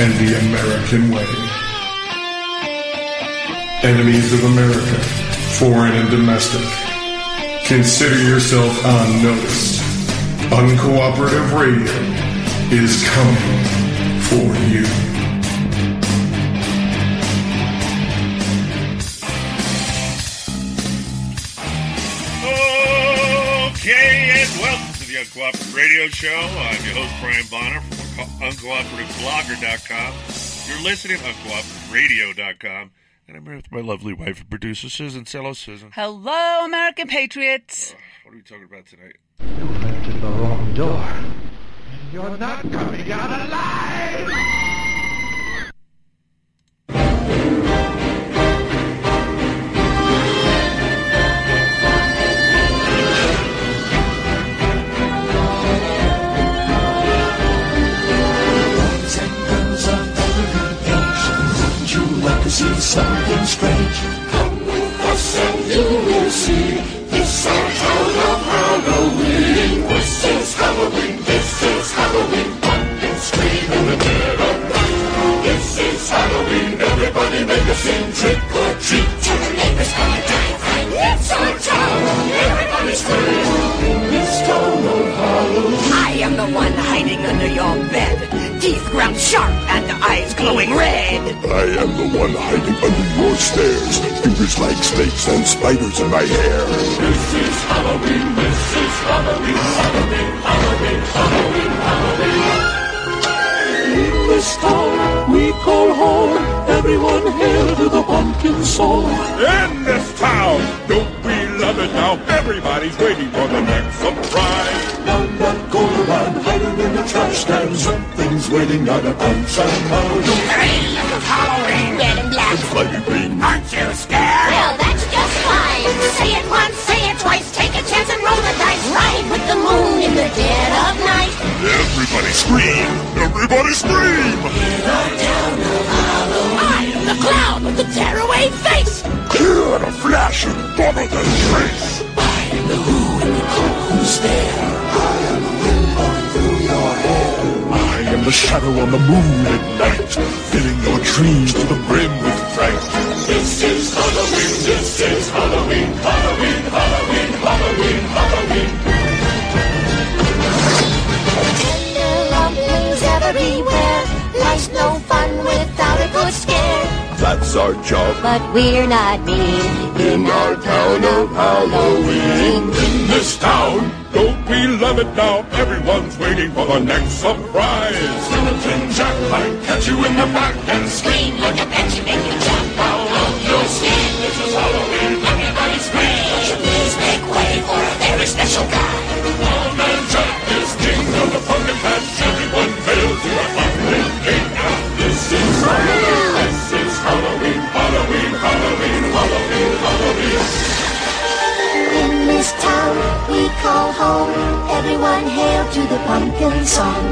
and the American way. Enemies of America, foreign and domestic, consider yourself on notice. Uncooperative radio is coming for you. Okay, and welcome to the Uncooperative Radio Show. I'm your host, Brian Bonner UncooperativeBlogger.com. You're listening to UncooperativeRadio.com. And I'm here with my lovely wife and producer, Susan. Say hello, Susan. Hello, American patriots. Uh, what are we talking about tonight? You entered the wrong door. You're not coming out alive! To see something strange? Come with us and you will see. This our town of Halloween. This is Halloween. This is Halloween. Pumpkins scream in the dead of night. This is Halloween. Everybody make a scene. Trick or treat. Tell the neighbors how you die. It's our town. Everybody scream. The one hiding under your bed. Teeth ground sharp and eyes glowing red. I am the one hiding under your stairs. Fingers like snakes and spiders in my hair. This is Halloween, this is Halloween, Halloween, Halloween, Halloween, Halloween. In this town we call home, everyone hail to the pumpkin song. In this town, don't we love it now? Everybody's waiting for the next surprise. None that go around hiding in the trash can. Something's waiting out of punch and pound. Hey, look of Halloween, red and black. Flighty green. Aren't you scared? Well, that's just fine. Say it once, say it twice, take a chance and roll the dice. Ride with the moon in the dead of night. Everybody scream! Everybody scream! I am the clown with the tearaway face. Clear in a flash and bubble than trace. I am the who in the cold stare. I am the wind blowing through your hair. I am the shadow on the moon at night, filling your dreams to the brim with fright. This is our job. But we're not mean In our town of Halloween. In this town, don't we love it now? Everyone's waiting for the next surprise. Skeleton Jack might catch you in the back and Scream like a banshee, make you jump out of your skin. This is Halloween, everybody scream. You please make way for a very special guy? Call home. Everyone hail to the pumpkin song.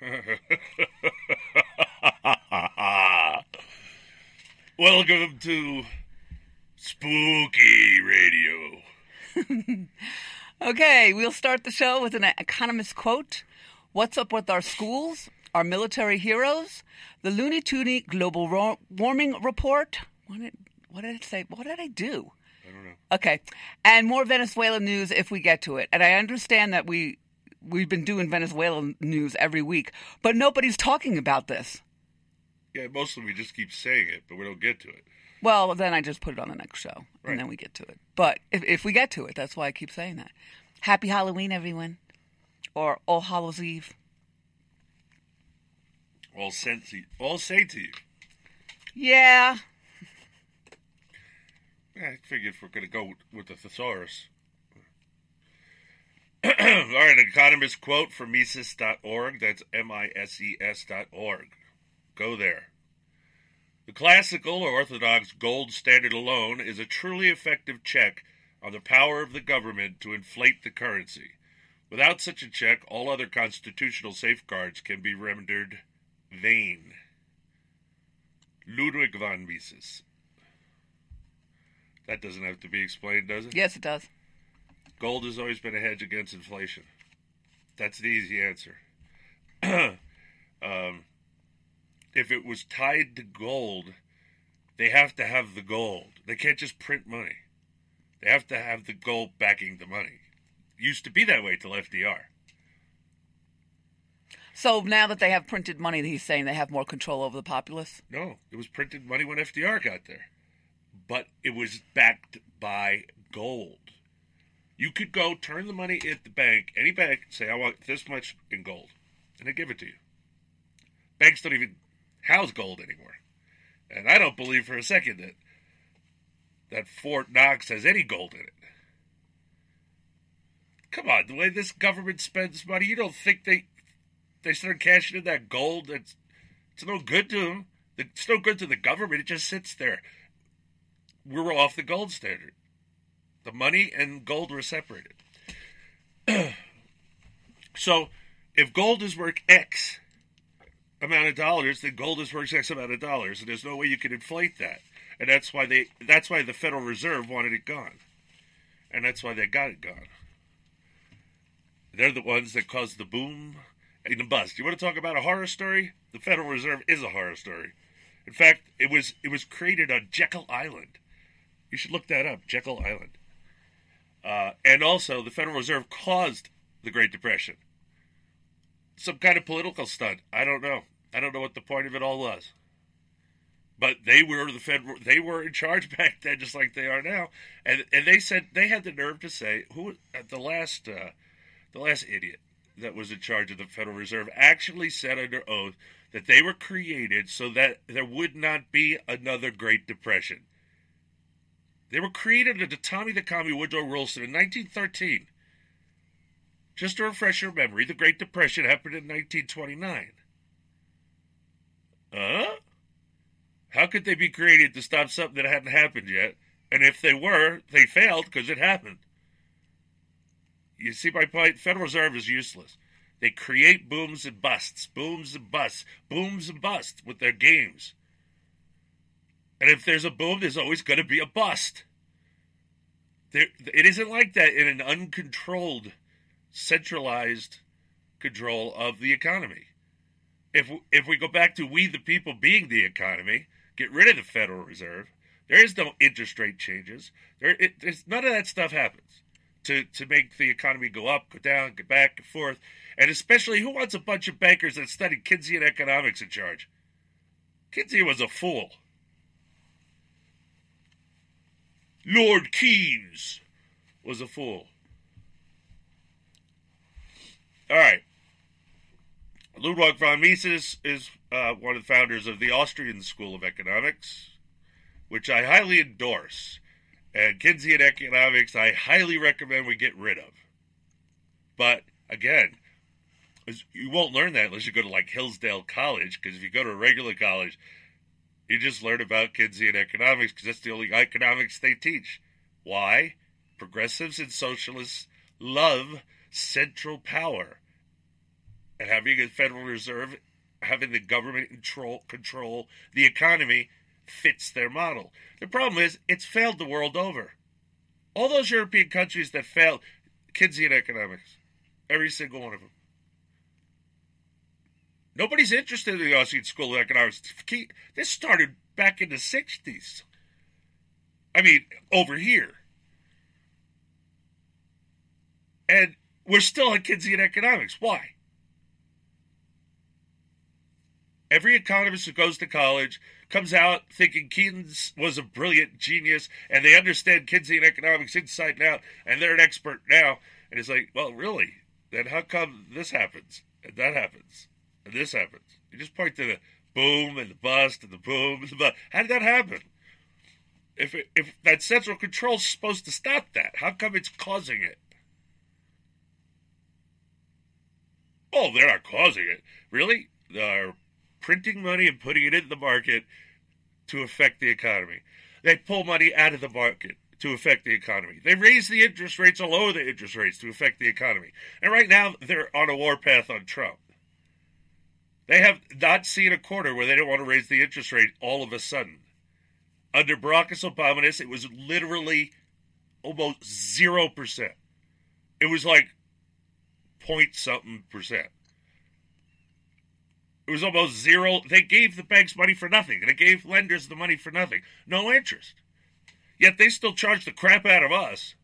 Welcome to Spooky Radio. Okay, we'll start the show with an economist quote. What's up with our schools, our military heroes, the Looney Tooney global ro- warming report? What did, what did it say? What did I do? I don't know. Okay, and more Venezuela news if we get to it. And I understand that we we've been doing Venezuela news every week, but nobody's talking about this. Yeah, mostly we just keep saying it, but we don't get to it. Well, then I just put it on the next show, Right. and then we get to it. But if, if we get to it, that's why I keep saying that. Happy Halloween, everyone, or All Hallows Eve. All sent to you. All say to you. Yeah, I figured if we're going to go with, the thesaurus. All right, an economist quote from Mises.org. That's M I S E S dot org. Go there. The classical or orthodox gold standard alone is a truly effective check on the power of the government to inflate the currency. Without such a check, all other constitutional safeguards can be rendered vain. Ludwig von Mises. That doesn't have to be explained, does it? yes, it does. Gold has always been a hedge against inflation. That's the easy answer. um, if it was tied to gold, they have to have the gold. They can't just print money. They have to have the gold backing the money. Used to be that way till FDR. So now that they have printed money, he's saying they have more control over the populace. No, it was printed money when FDR got there. But it was backed by gold. You could go turn the money at the bank, any bank, say, I want this much in gold, and they give it to you. Banks don't even house gold anymore. And I don't believe for a second that that Fort Knox has any gold in it. Come on, the way this government spends money, you don't think they they start cashing in that gold? That's it's no good to them. It's no good to the government. It just sits there. We're off the gold standard. The money and gold were separated. so, if gold is worth X amount of dollars, then gold is worth X amount of dollars, and there's no way you can inflate that. And that's why they. That's why the Federal Reserve wanted it gone, and that's why they got it gone. They're the ones that caused the boom and the bust. You want to talk about a horror story? The Federal Reserve is a horror story. In fact, it was it was created on Jekyll Island. You should look that up, Jekyll Island. Uh, and also, the Federal Reserve caused the Great Depression. Some kind of political stunt. I don't know. I don't know what the point of it all was. But they were the federal. They were in charge back then, just like they are now. And and they said they had the nerve to say who at the last uh, the last idiot that was in charge of the Federal Reserve actually said under oath that they were created so that there would not be another Great Depression. They were created under Tommy the Commie Woodrow Wilson in 1913. Just to refresh your memory, the Great Depression happened in 1929. Huh? How could they be created to stop something that hadn't happened yet? And if they were, they failed because it happened. You see my point? Federal Reserve is useless. They create booms and busts, booms and busts, booms and busts with their games. And if there's a boom, there's always going to be a bust. There, it isn't like that in an uncontrolled, centralized control of the economy. If if we go back to we the people being the economy, get rid of the Federal Reserve. There is no interest rate changes. There, it, there's none of that stuff happens to to make the economy go up, go down, go back and forth. And especially, who wants a bunch of bankers that studied Keynesian economics in charge? Kinsey was a fool. Lord Keynes was a fool. All right. Ludwig von Mises is uh, one of the founders of the Austrian School of Economics, which I highly endorse. And Keynesian economics, I highly recommend we get rid of. But again, you won't learn that unless you go to like Hillsdale College, because if you go to a regular college, you just learn about Keynesian economics because that's the only economics they teach. Why? Progressives and socialists love central power. Having a Federal Reserve, having the government control control the economy fits their model. The problem is it's failed the world over. All those European countries that failed, in economics. Every single one of them. Nobody's interested in the Aussie School of Economics. This started back in the 60s. I mean, over here. And we're still Keynesian economics. Why? Every economist who goes to college comes out thinking Keynes was a brilliant genius and they understand Keynesian economics inside and out and they're an expert now. And it's like, well, really? Then how come this happens and that happens and this happens? You just point to the boom and the bust and the boom and the bust. How did that happen? If, it, if that central control is supposed to stop that, how come it's causing it? Oh, they're not causing it. Really? They're printing money and putting it in the market to affect the economy. They pull money out of the market to affect the economy. They raise the interest rates or lower the interest rates to affect the economy. And right now, they're on a warpath on Trump. They have not seen a quarter where they don't want to raise the interest rate all of a sudden. Under Barack Obama, it was literally almost 0%. It was like point something percent. It was almost zero. They gave the banks money for nothing. and They gave lenders the money for nothing. No interest. Yet they still charge the crap out of us.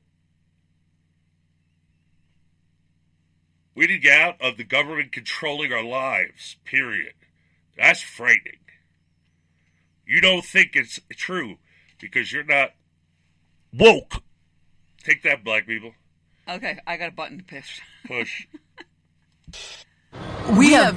We need to get out of the government controlling our lives, period. That's frightening. You don't think it's true because you're not woke. Take that, black people. Okay, I got a button to push. Push. we have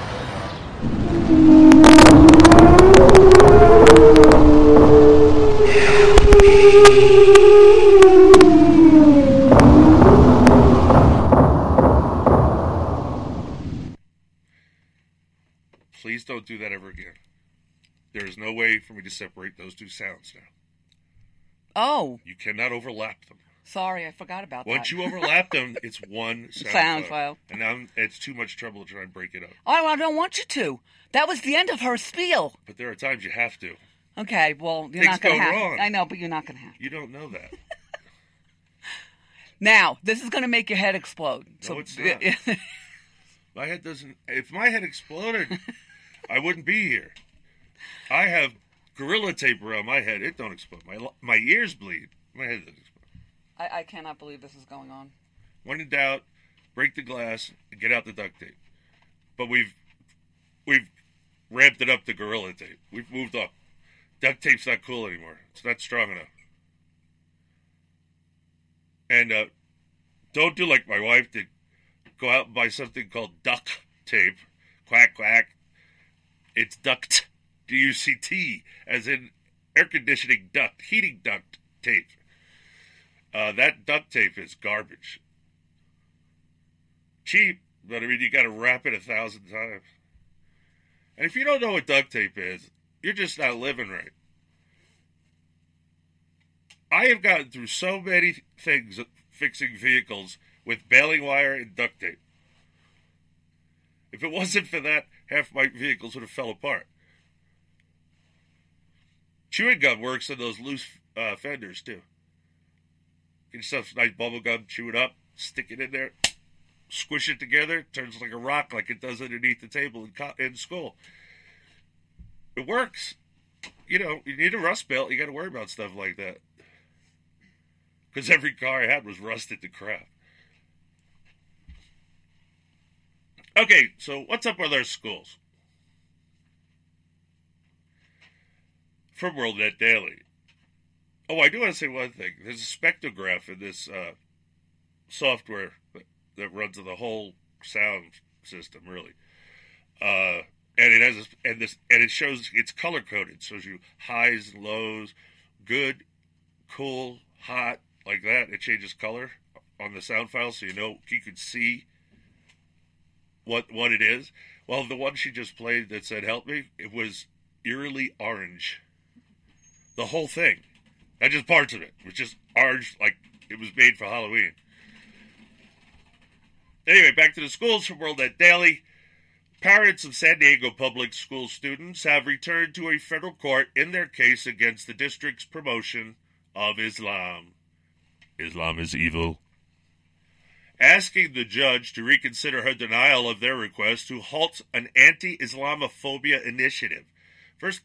Please don't do that ever again. There is no way for me to separate those two sounds now. Oh. You cannot overlap them. Sorry, I forgot about that. Once you overlap them, it's one sound, Sound file. file. And now it's too much trouble to try and break it up. Oh, I don't want you to. That was the end of her spiel. But there are times you have to. Okay, well, you're Things not going to go have. wrong. I know, but you're not going to have. You don't know that. Now, this is going to make your head explode. No, it's not. my head doesn't. If my head exploded, I wouldn't be here. I have gorilla tape around my head. It don't explode. My my ears bleed. My head doesn't explode. I, I cannot believe this is going on. When in doubt, break the glass and get out the duct tape. But we've we've ramped it up to gorilla tape. We've moved up. Duct tape's not cool anymore. It's not strong enough. And uh, don't do like my wife did. Go out and buy something called duct tape. Quack quack. It's duct. D U C T, as in air conditioning duct, heating duct tape. Uh, that duct tape is garbage. Cheap, but I mean, you got to wrap it a thousand times. And if you don't know what duct tape is, you're just not living right. I have gotten through so many things fixing vehicles with baling wire and duct tape. If it wasn't for that, half my vehicles would have fell apart. Chewing gum works on those loose uh, fenders too. Get yourself some nice bubble gum, chew it up, stick it in there, squish it together, turns like a rock like it does underneath the table in, co- in school. It works. You know, you need a rust belt, you got to worry about stuff like that. Because every car I had was rusted to crap. Okay, so what's up with our schools? From WorldNet Daily. Oh, I do want to say one thing. There's a spectrograph in this uh, software that, runs the whole sound system, really. Uh, and it has a, and this and it shows it's color coded. Shows you highs, lows, good, cool, hot, like that. It changes color on the sound file so you know you could see what what it is. Well, the one she just played that said "Help me," it was eerily orange. The whole thing, not just parts of it, it was just orange, like it was made for Halloween. Anyway, back to the schools from World Net Daily. Parents of San Diego public school students have returned to a federal court in their case against the district's promotion of Islam. Islam is evil. Asking the judge to reconsider her denial of their request to halt an anti Islamophobia initiative. First,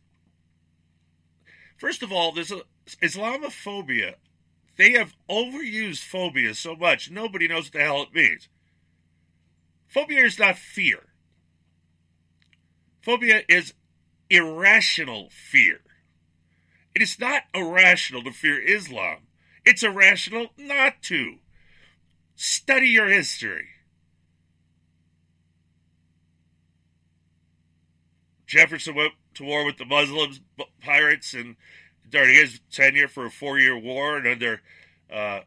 first of all, there's a, Islamophobia. They have overused phobia so much, nobody knows what the hell it means. Phobia is not fear. Phobia is irrational fear. It is not irrational to fear Islam. It's irrational not to. Study your history. Jefferson went to war with the Muslims, pirates, and during his tenure for a four-year war, and under uh,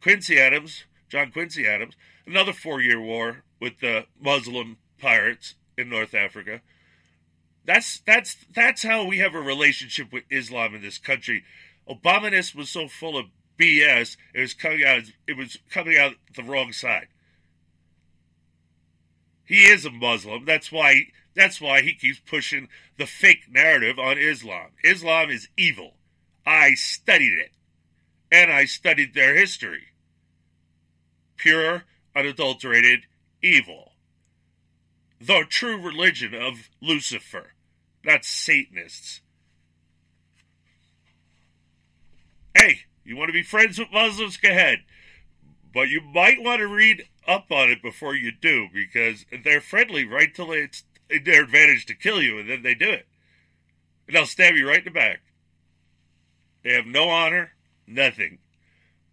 Quincy Adams, John Quincy Adams, another four-year war with the Muslim pirates in North Africa. That's that's that's how we have a relationship with Islam in this country. Obamanist was so full of BS, it was coming out it was coming out the wrong side. He is a Muslim. That's why that's why he keeps pushing the fake narrative on Islam. Islam is evil. I studied it. And I studied their history. Pure, unadulterated evil. The true religion of Lucifer, not Satanists. Hey, you want to be friends with Muslims? Go ahead. But you might want to read up on it before you do, because they're friendly right till it's their advantage to kill you, and then they do it. And they'll stab you right in the back. They have no honor, nothing.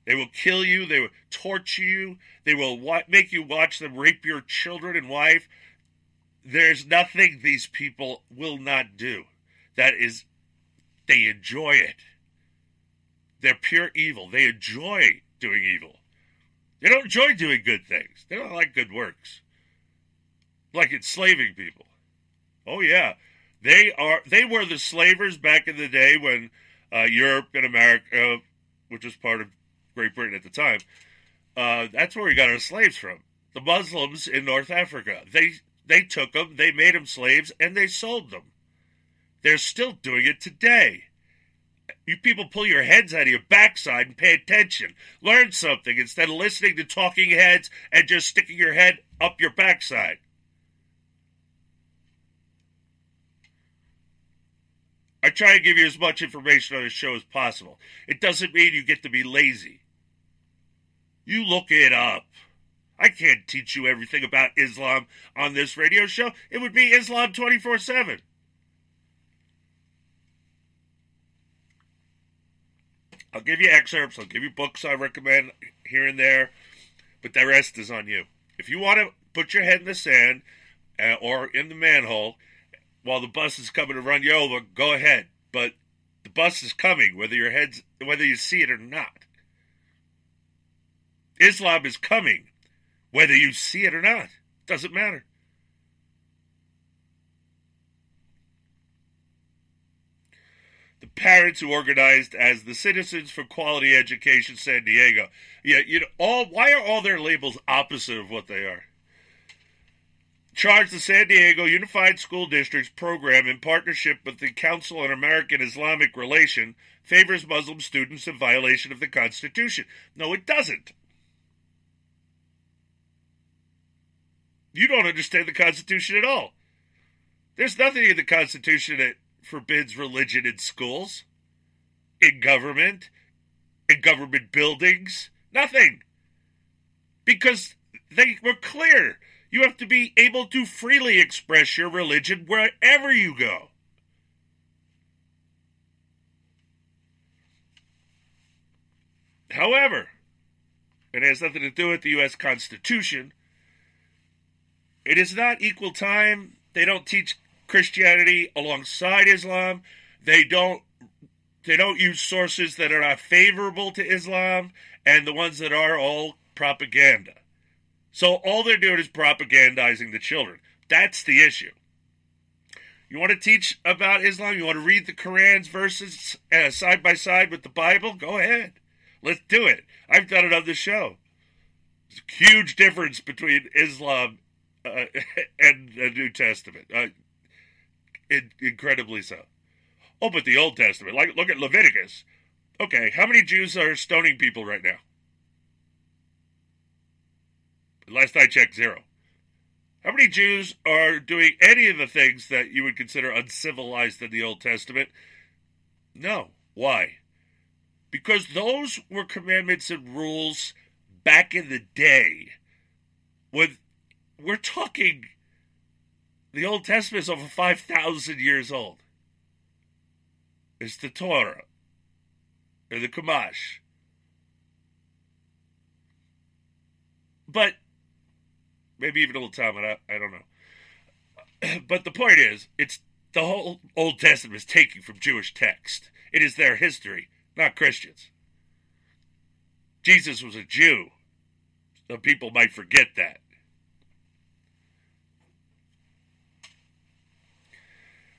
They will kill you. They will torture you. They will wa- make you watch them rape your children and wife. There's nothing these people will not do. That is, they enjoy it. They're pure evil. They enjoy doing evil. They don't enjoy doing good things. They don't like good works. Like enslaving people. Oh yeah, they are. They were the slavers back in the day when uh, Europe and America, which was part of Great Britain at the time, uh, that's where we got our slaves from. The Muslims in North Africa. They they took them, they made them slaves, and they sold them. They're still doing it today. You people pull your heads out of your backside and pay attention. Learn something instead of listening to talking heads and just sticking your head up your backside. I try to give you as much information on the show as possible. It doesn't mean you get to be lazy. You look it up. I can't teach you everything about Islam on this radio show. It would be Islam 24 7. I'll give you excerpts, I'll give you books I recommend here and there, but the rest is on you. If you want to put your head in the sand uh, or in the manhole while the bus is coming to run you over, go ahead. But the bus is coming, whether your head's whether you see it or not. Islam is coming, whether you see it or not. Doesn't matter. The parents who organized as the Citizens for Quality Education San Diego. Yeah, you know, all why are all their labels opposite of what they are? Charged the San Diego Unified School District's program in partnership with the Council on American Islamic Relation favors Muslim students in violation of the Constitution. No, it doesn't. You don't understand the Constitution at all. There's nothing in the Constitution that forbids religion in schools, in government, in government buildings. Nothing. Because they were clear. You have to be able to freely express your religion wherever you go. However, it has nothing to do with the U.S. Constitution. It is not equal time. They don't teach Christianity alongside Islam. They don't they don't use sources that are not favorable to Islam, and the ones that are all propaganda. So all they're doing is propagandizing the children. That's the issue. You want to teach about Islam? You want to read the Quran's verses uh, side by side with the Bible? Go ahead. Let's do it. I've done it on the show. There's a huge difference between Islam uh, and the New Testament. Uh, in, incredibly so. Oh, but the Old Testament, like look at Leviticus. Okay, how many Jews are stoning people right now? Last I checked, zero. How many Jews are doing any of the things that you would consider uncivilized in the Old Testament? No. Why? Because those were commandments and rules back in the day. When we're talking, the Old Testament is over 5,000 years old. It's the Torah, and the Chumash. But maybe even Old Testament. I, I don't know. But the point is, it's the whole Old Testament is taken from Jewish text. It is their history, not Christians. Jesus was a Jew. Some people might forget that.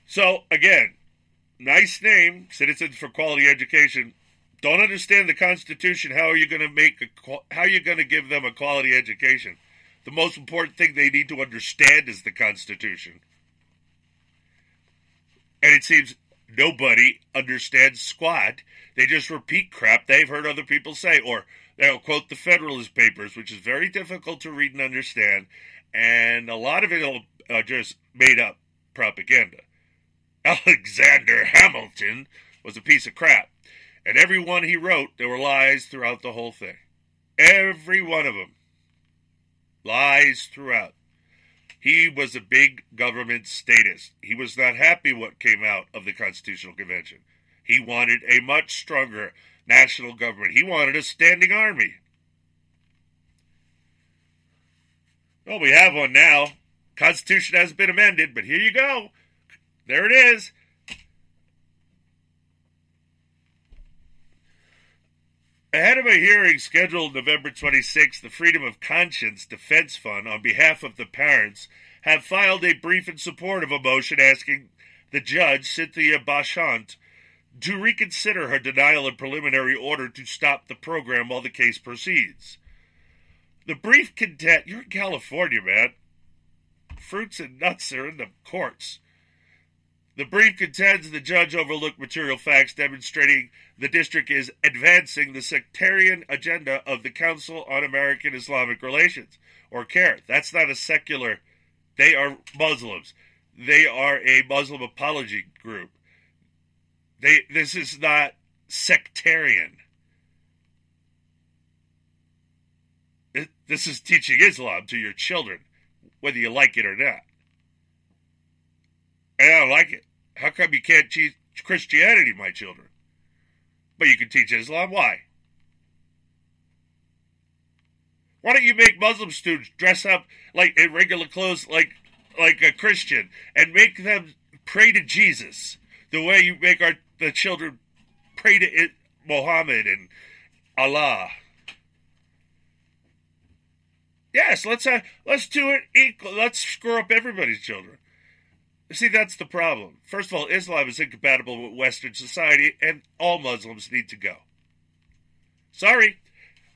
So again, nice name, Citizens for Quality Education. Don't understand the Constitution. How are you going to make a, how are you going to give them a quality education? The most important thing they need to understand is the Constitution. And it seems nobody understands squat. They just repeat crap they've heard other people say, or they'll quote the Federalist Papers, which is very difficult to read and understand, and a lot of it uh, just made up propaganda. Alexander Hamilton was a piece of crap, and every one he wrote, there were lies throughout the whole thing. Every one of them. Lies throughout. He was a big government statist. He was not happy what came out of the Constitutional Convention. He wanted a much stronger national government. He wanted a standing army. Well, we have one now. Constitution hasn't been amended, but here you go. There it is. Ahead of a hearing scheduled November 26, the Freedom of Conscience Defense Fund, on behalf of the parents, have filed a brief in support of a motion asking the judge, Cynthia Bashant, to reconsider her denial of preliminary order to stop the program while the case proceeds. The brief contend you're in California, man. Fruits and nuts are in the courts. The brief contends the judge overlooked material facts demonstrating the district is advancing the sectarian agenda of the Council on American Islamic Relations, or CAIR. That's not a secular, they are Muslims. They are a Muslim apology group. They, this is not sectarian. This is teaching Islam to your children, whether you like it or not. And I don't like it. How come you can't teach Christianity to my children? But you can teach Islam? Why? Why don't you make Muslim students dress up like in regular clothes like like a Christian and make them pray to Jesus the way you make our the children pray to it, Muhammad and Allah? Yes, let's uh, let's do it equal. Let's screw up everybody's children. See, that's the problem. First of all, Islam is incompatible with Western society, and all Muslims need to go. Sorry.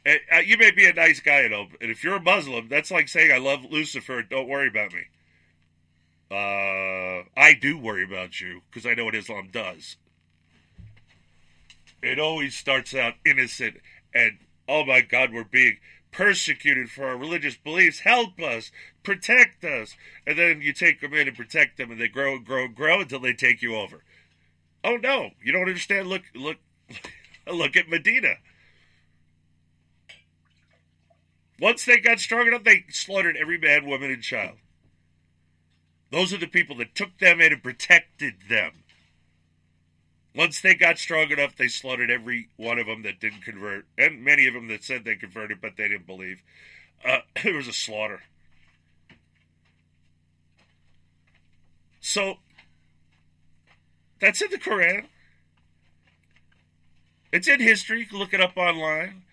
Uh, uh, you may be a nice guy, and if you're a Muslim, that's like saying, I love Lucifer, don't worry about me. Uh, I do worry about you, because I know what Islam does. It always starts out innocent, and oh my God, we're being persecuted for our religious beliefs. Help us, protect us. And then you take them in and protect them, and they grow and grow and grow until they take you over. Oh no, you don't understand. Look, look, look at Medina. Once they got strong enough, they slaughtered every man, woman, and child. Those are the people that took them in and protected them. Once they got strong enough, they slaughtered every one of them that didn't convert, and many of them that said they converted but they didn't believe. Uh, it was a slaughter. So that's in the Quran. It's in history. You can look it up online.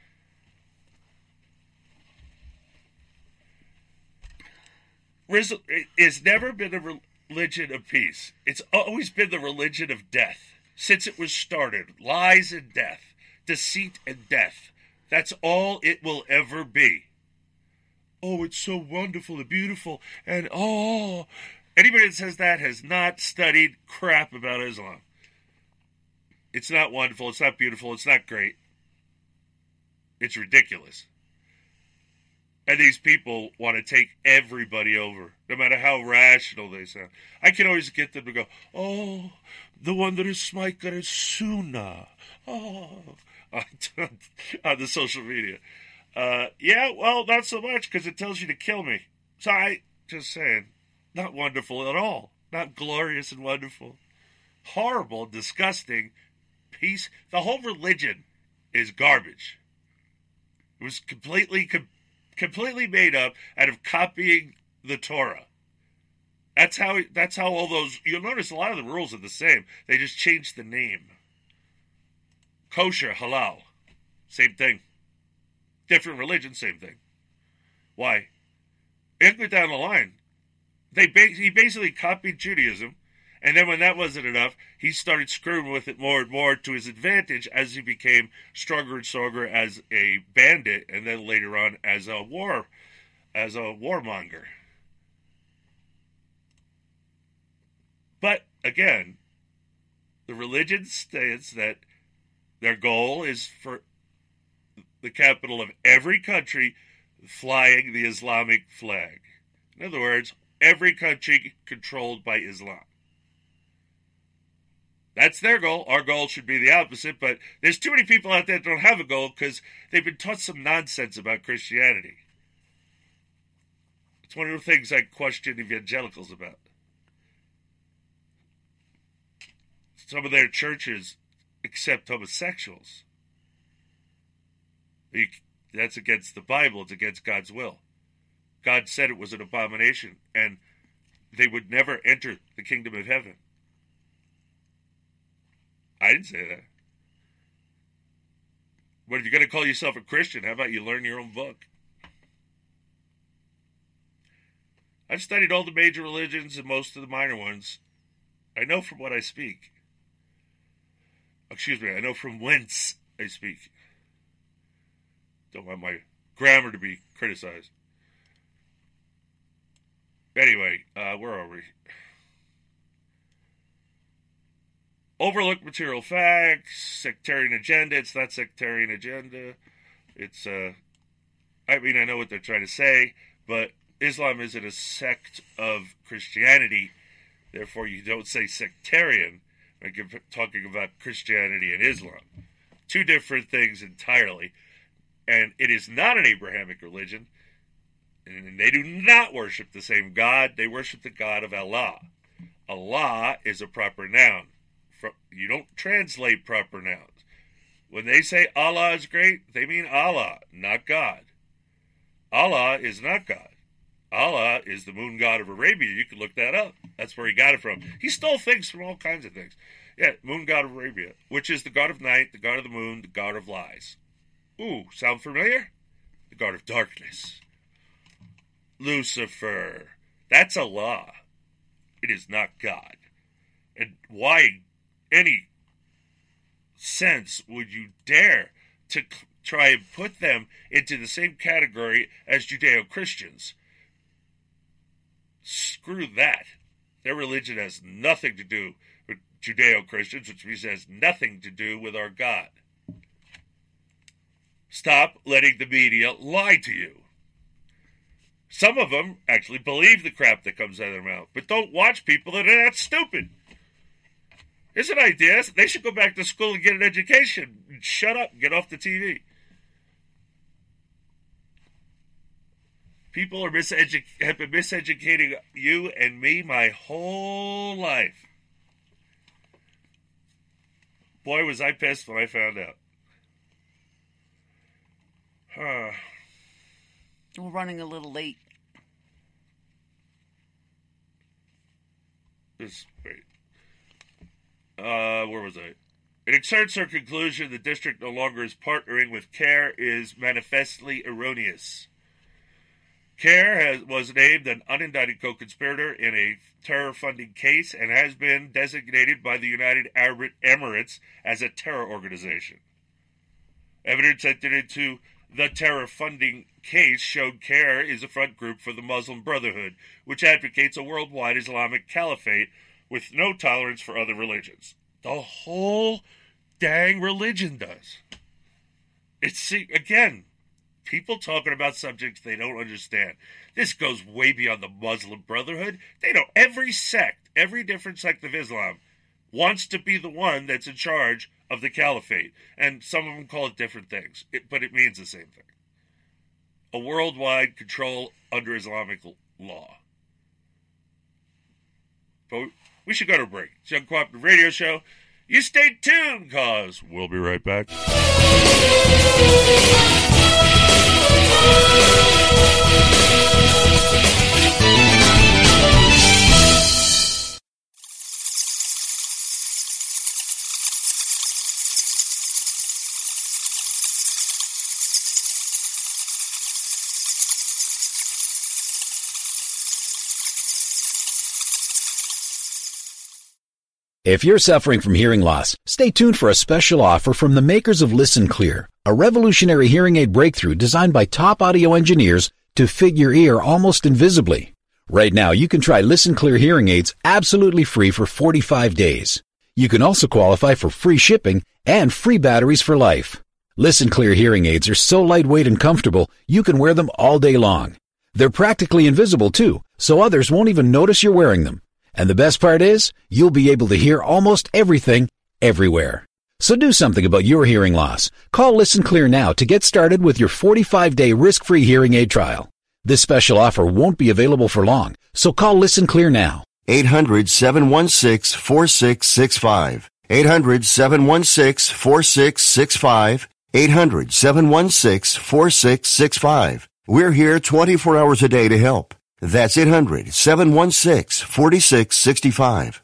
It's never been a religion of peace. It's always been the religion of death since it was started. Lies and death, deceit and death. That's all it will ever be. Oh, it's so wonderful and beautiful, and oh, anybody that says that has not studied crap about Islam. It's not wonderful. It's not beautiful. It's not great. It's ridiculous. And these people want to take everybody over, no matter how rational they sound. I can always get them to go, oh, the one that is Smika is Sunnah. Oh, on, on the social media. Uh, yeah, well, not so much because it tells you to kill me. So I just saying, not wonderful at all. Not glorious and wonderful. Horrible, disgusting. Peace. The whole religion is garbage. It was completely, com- completely made up out of copying the Torah. That's how. That's how all those. You'll notice a lot of the rules are the same. They just changed the name. Kosher, halal, same thing. Different religion, same thing. Why? It down the line. They he basically copied Judaism, and then when that wasn't enough, he started screwing with it more and more to his advantage as he became stronger and stronger as a bandit, and then later on as a war, as a warmonger. But again, the religion states that their goal is for the capital of every country flying the Islamic flag. In other words, every country controlled by Islam. That's their goal. Our goal should be the opposite, but there's too many people out there that don't have a goal because they've been taught some nonsense about Christianity. It's one of the things I question evangelicals about. Some of their churches accept homosexuals. That's against the Bible, it's against God's will. God said it was an abomination, and they would never enter the kingdom of heaven. I didn't say that. But if you're going to call yourself a Christian, how about you learn your own book? I've studied all the major religions and most of the minor ones. I know from what I speak. Excuse me, I know from whence I speak. Don't want my grammar to be criticized. Anyway, uh, where are we? Overlooked material facts, sectarian agenda. It's not sectarian agenda. It's, uh, I mean, I know what they're trying to say, but Islam isn't a sect of Christianity. Therefore, you don't say sectarian when you're talking about Christianity and Islam. Two different things entirely. And it is not an Abrahamic religion. And they do not worship the same God. They worship the God of Allah. Allah is a proper noun. You don't translate proper nouns. When they say Allah is great, they mean Allah, not God. Allah is not God. Allah is the moon god of Arabia. You can look that up. That's where he got it from. He stole things from all kinds of things. Yeah, moon god of Arabia, which is the god of night, the god of the moon, the god of lies. Ooh, sound familiar? The god of darkness. Lucifer. That's Allah. It is not God. And why any sense would you dare to try and put them into the same category as Judeo Christians? Screw that. Their religion has nothing to do with Judeo Christians, which means it has nothing to do with our God. Stop letting the media lie to you. Some of them actually believe the crap that comes out of their mouth, but don't watch people that are that stupid. It's an idea. They should go back to school and get an education. Shut up get off the TV. People are have been miseducating you and me my whole life. Boy, was I pissed when I found out. Huh. We're running a little late. This wait. Uh, where was I? It exerts her conclusion the district no longer is partnering with CAIR is manifestly erroneous. CAIR has, was named an unindicted co conspirator in a terror funding case and has been designated by the United Arab Emirates as a terror organization. Evidence entered into the terror funding case showed CAIR is a front group for the Muslim Brotherhood, which advocates a worldwide Islamic caliphate with no tolerance for other religions. The whole dang religion does. It's, see, again, people talking about subjects they don't understand. This goes way beyond the Muslim Brotherhood. They know every sect, every different sect of Islam wants to be the one that's in charge of the caliphate. And some of them call it different things, but it means the same thing. A worldwide control under Islamic law. But we should go to break. It's Uncooperative Radio Show. You stay tuned, cause we'll be right back. If you're suffering from hearing loss, stay tuned for a special offer from the makers of Listen Clear, a revolutionary hearing aid breakthrough designed by top audio engineers to fit your ear almost invisibly. Right now, you can try Listen Clear hearing aids absolutely free for 45 days. You can also qualify for free shipping and free batteries for life. Listen Clear hearing aids are so lightweight and comfortable, you can wear them all day long. They're practically invisible too, so others won't even notice you're wearing them. And the best part is, you'll be able to hear almost everything, everywhere. So do something about your hearing loss. Call Listen Clear now to get started with your 45-day risk-free hearing aid trial. This special offer won't be available for long, so call Listen Clear now. 800-716-4665. 800-716-4665. 800-716-4665. We're here 24 hours a day to help. That's 800 716 4665.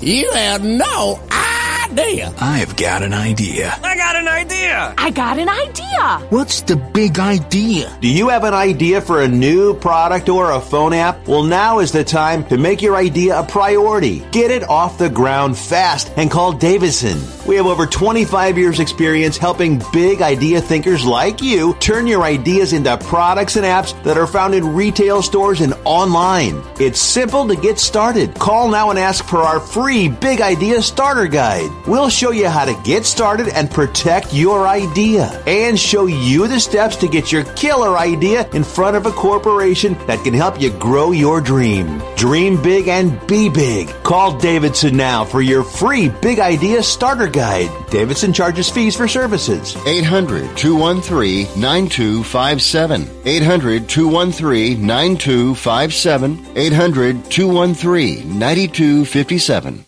You have no idea. I've got an idea. I got an idea. I got an idea. What's the big idea? Do you have an idea for a new product or a phone app? Well, now is the time to make your idea a priority. Get it off the ground fast and call Davidson. We have over 25 years experience helping big idea thinkers like you turn your ideas into products and apps that are found in retail stores and online. It's simple to get started. Call now and ask for our free big idea starter guide. We'll show you how to get started and protect your idea and show you the steps to get your killer idea in front of a corporation that can help you grow your dream. Dream big and be big. Call Davidson now for your free big idea starter guide. Davidson charges fees for services. 800 213 9257. 800 213 9257. 800 213 9257.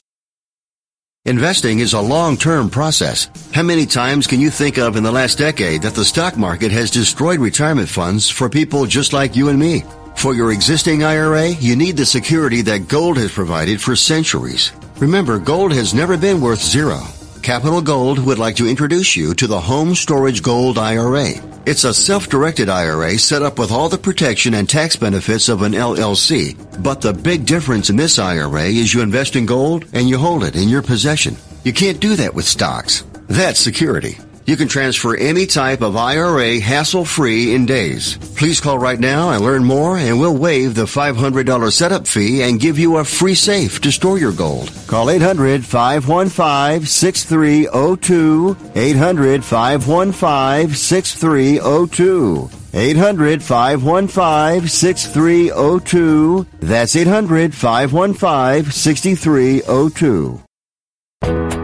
Investing is a long-term process. How many times can you think of in the last decade that the stock market has destroyed retirement funds for people just like you and me? For your existing IRA, you need the security that gold has provided for centuries. Remember, gold has never been worth zero. Capital Gold would like to introduce you to the Home Storage Gold IRA. It's a self-directed IRA set up with all the protection and tax benefits of an LLC. But the big difference in this IRA is you invest in gold and you hold it in your possession. You can't do that with stocks. That's security. You can transfer any type of IRA hassle-free in days. Please call right now and learn more and we'll waive the $500 setup fee and give you a free safe to store your gold. Call 800-515-6302. 800-515-6302. 800-515-6302. That's 800-515-6302.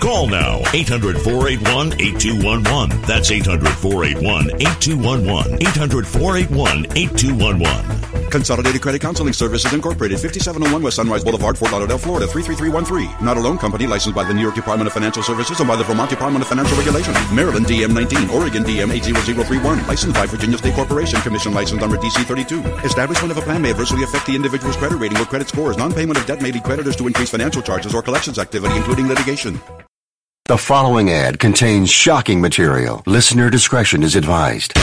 Call now 800 481 8211. That's 800 481 8211. 800 481 8211. Consolidated Credit Counseling Services Incorporated, 5701 West Sunrise Boulevard, Fort Lauderdale, Florida, 33313. Not a loan company licensed by the New York Department of Financial Services and by the Vermont Department of Financial Regulation. Maryland DM 19, Oregon DM 80031. Licensed by Virginia State Corporation, Commission license number DC 32. Establishment of a plan may adversely affect the individual's credit rating or credit scores. Non-payment of debt may lead creditors to increase financial charges or collections activity, including litigation. The following ad contains shocking material. Listener discretion is advised.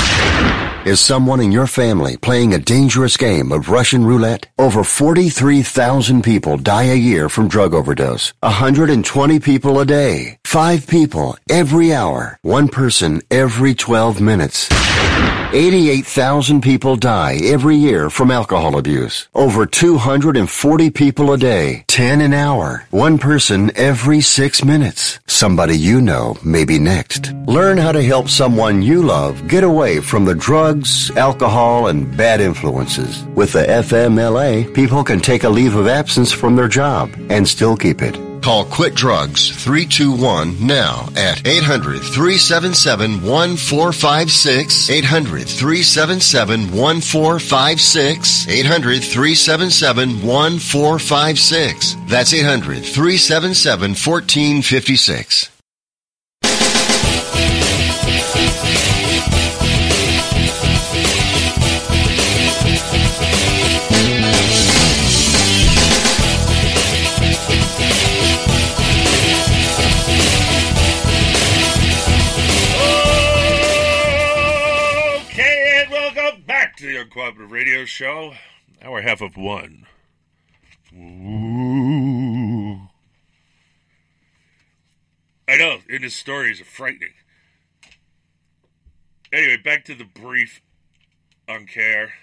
Is someone in your family playing a dangerous game of Russian roulette? Over 43,000 people die a year from drug overdose. 120 people a day. Five people every hour. One person every 12 minutes. 88,000 people die every year from alcohol abuse. Over 240 people a day. 10 an hour. One person every six minutes. Somebody you know may be next. Learn how to help someone you love get away from the drugs, alcohol, and bad influences. With the FMLA, people can take a leave of absence from their job and still keep it. Call Quit Drugs 321 now at 800 377 1456. 800 377 1456. 800 377 1456. That's 800 377 1456. The Radio Show. Hour half of one. Ooh. I know, and his stories are frightening. Anyway, back to the brief on CAIR.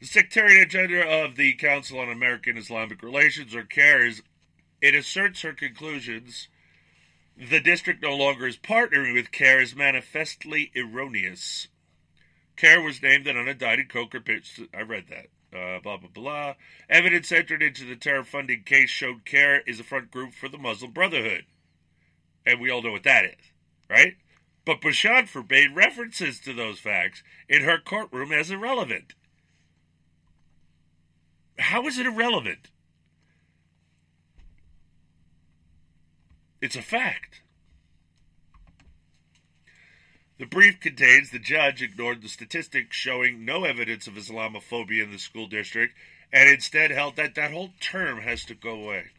The sectarian agenda of the Council on American Islamic Relations, or CAIR, is it asserts her conclusions the district no longer is partnering with CAIR is manifestly erroneous. CAIR was named an unindicted pitch. I read that. Uh, blah, blah, blah. Evidence entered into the terror funding case showed CAIR is a front group for the Muslim Brotherhood. And we all know what that is, right? But Bashant forbade references to those facts in her courtroom as irrelevant. How is it irrelevant? It's a fact. The brief contains the judge ignored the statistics showing no evidence of Islamophobia in the school district and instead held that that whole term has to go away.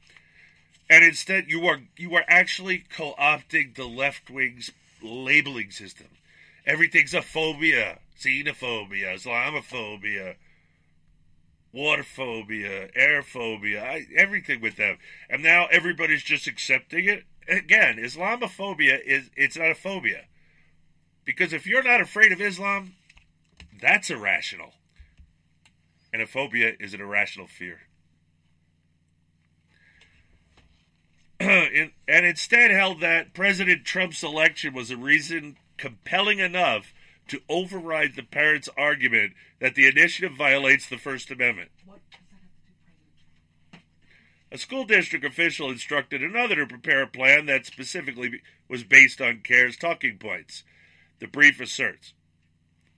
And instead you are you are actually co-opting the left wing's labeling system. Everything's a phobia, xenophobia, Islamophobia, waterphobia, airphobia, I, everything with them. And now everybody's just accepting it. Again, Islamophobia is it's not a phobia. Because if you're not afraid of Islam, that's irrational. And a phobia is an irrational fear. and instead held that President Trump's election was a reason compelling enough to override the parents' argument that the initiative violates the First Amendment. A school district official instructed another to prepare a plan that specifically was based on CAIR's talking points. The brief asserts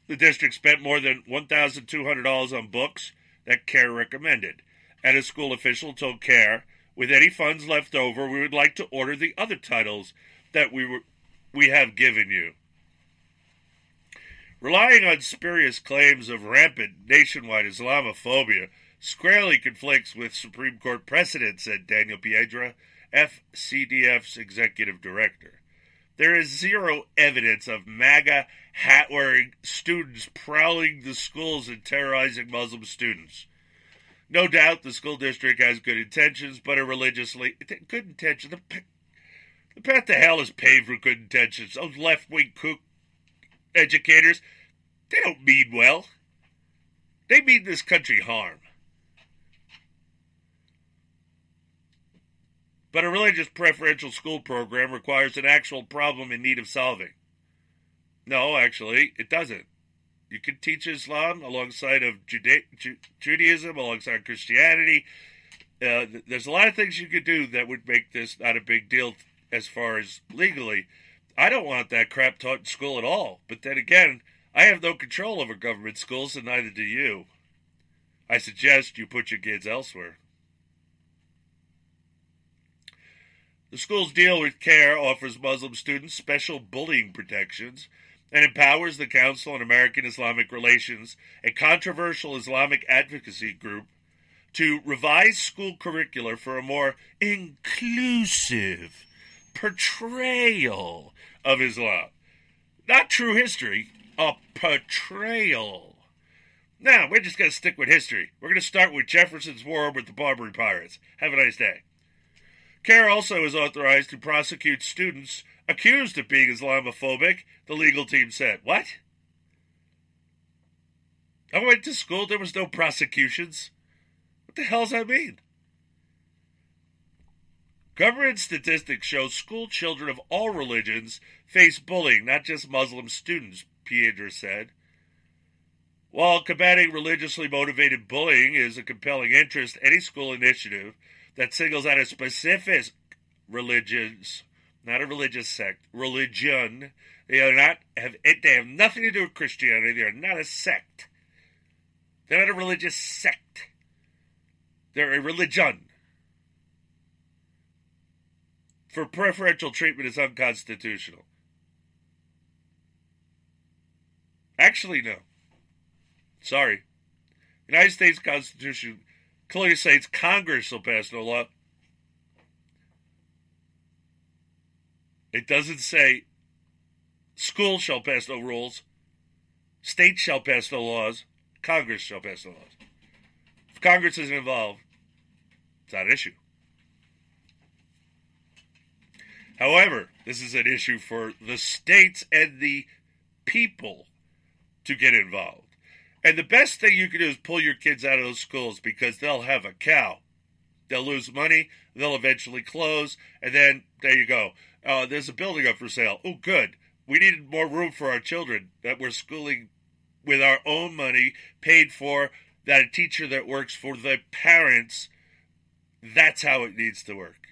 the district spent more than $1,200 on books that CAIR recommended, and a school official told CAIR, with any funds left over, we would like to order the other titles that we were, we have given you. Relying on spurious claims of rampant nationwide Islamophobia squarely conflicts with Supreme Court precedent, said Daniel Piedra, FCDF's executive director. There is zero evidence of MAGA hat wearing students prowling the schools and terrorizing Muslim students. No doubt the school district has good intentions, but a religiously good intention. The, the path to hell is paved with good intentions. Those left wing kook educators, they don't mean well. They mean this country harm. But a religious preferential school program requires an actual problem in need of solving. No, actually, it doesn't. You can teach Islam alongside of Juda- Ju- Judaism, alongside Christianity. Uh, th- there's a lot of things you could do that would make this not a big deal as far as legally. I don't want that crap taught in school at all. But then again, I have no control over government schools, and neither do you. I suggest you put your kids elsewhere. The school's deal with CAIR offers Muslim students special bullying protections and empowers the Council on American Islamic Relations, a controversial Islamic advocacy group, to revise school curricula for a more inclusive portrayal of Islam. Not true history, a portrayal. Now, we're just going to stick with history. We're going to start with Jefferson's war with the Barbary Pirates. Have a nice day. CAIR also is authorized to prosecute students accused of being Islamophobic, the legal team said. What? I went to school, there was no prosecutions. What the hell does that mean? Government statistics show school children of all religions face bullying, not just Muslim students, Piedra said. While combating religiously motivated bullying is a compelling interest, any school initiative that singles out a specific religions, not a religious sect, religion, they are not have they have nothing to do with Christianity. They are not a sect. They're not a religious sect. They're a religion. For preferential treatment is unconstitutional. Actually, no. Sorry. United States Constitution clearly states Congress will pass no law. It doesn't say school shall pass no rules, state shall pass no laws, Congress shall pass no laws. If Congress isn't involved, it's not an issue. However, this is an issue for the states and the people to get involved. And the best thing you can do is pull your kids out of those schools because they'll have a cow. They'll lose money, they'll eventually close, and then there you go. Uh, there's a building up for sale. Oh, good. We needed more room for our children that we're schooling with our own money, paid for, that a teacher that works for the parents. That's how it needs to work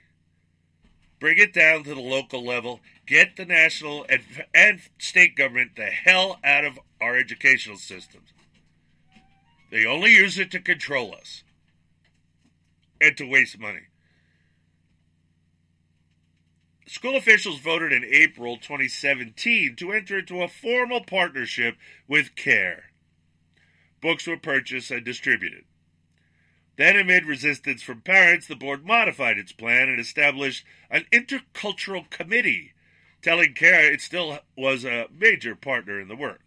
bring it down to the local level, get the national and, and state government the hell out of our educational systems. They only use it to control us and to waste money. School officials voted in April 2017 to enter into a formal partnership with CAIR. Books were purchased and distributed. Then, amid resistance from parents, the board modified its plan and established an intercultural committee, telling CAIR it still was a major partner in the work.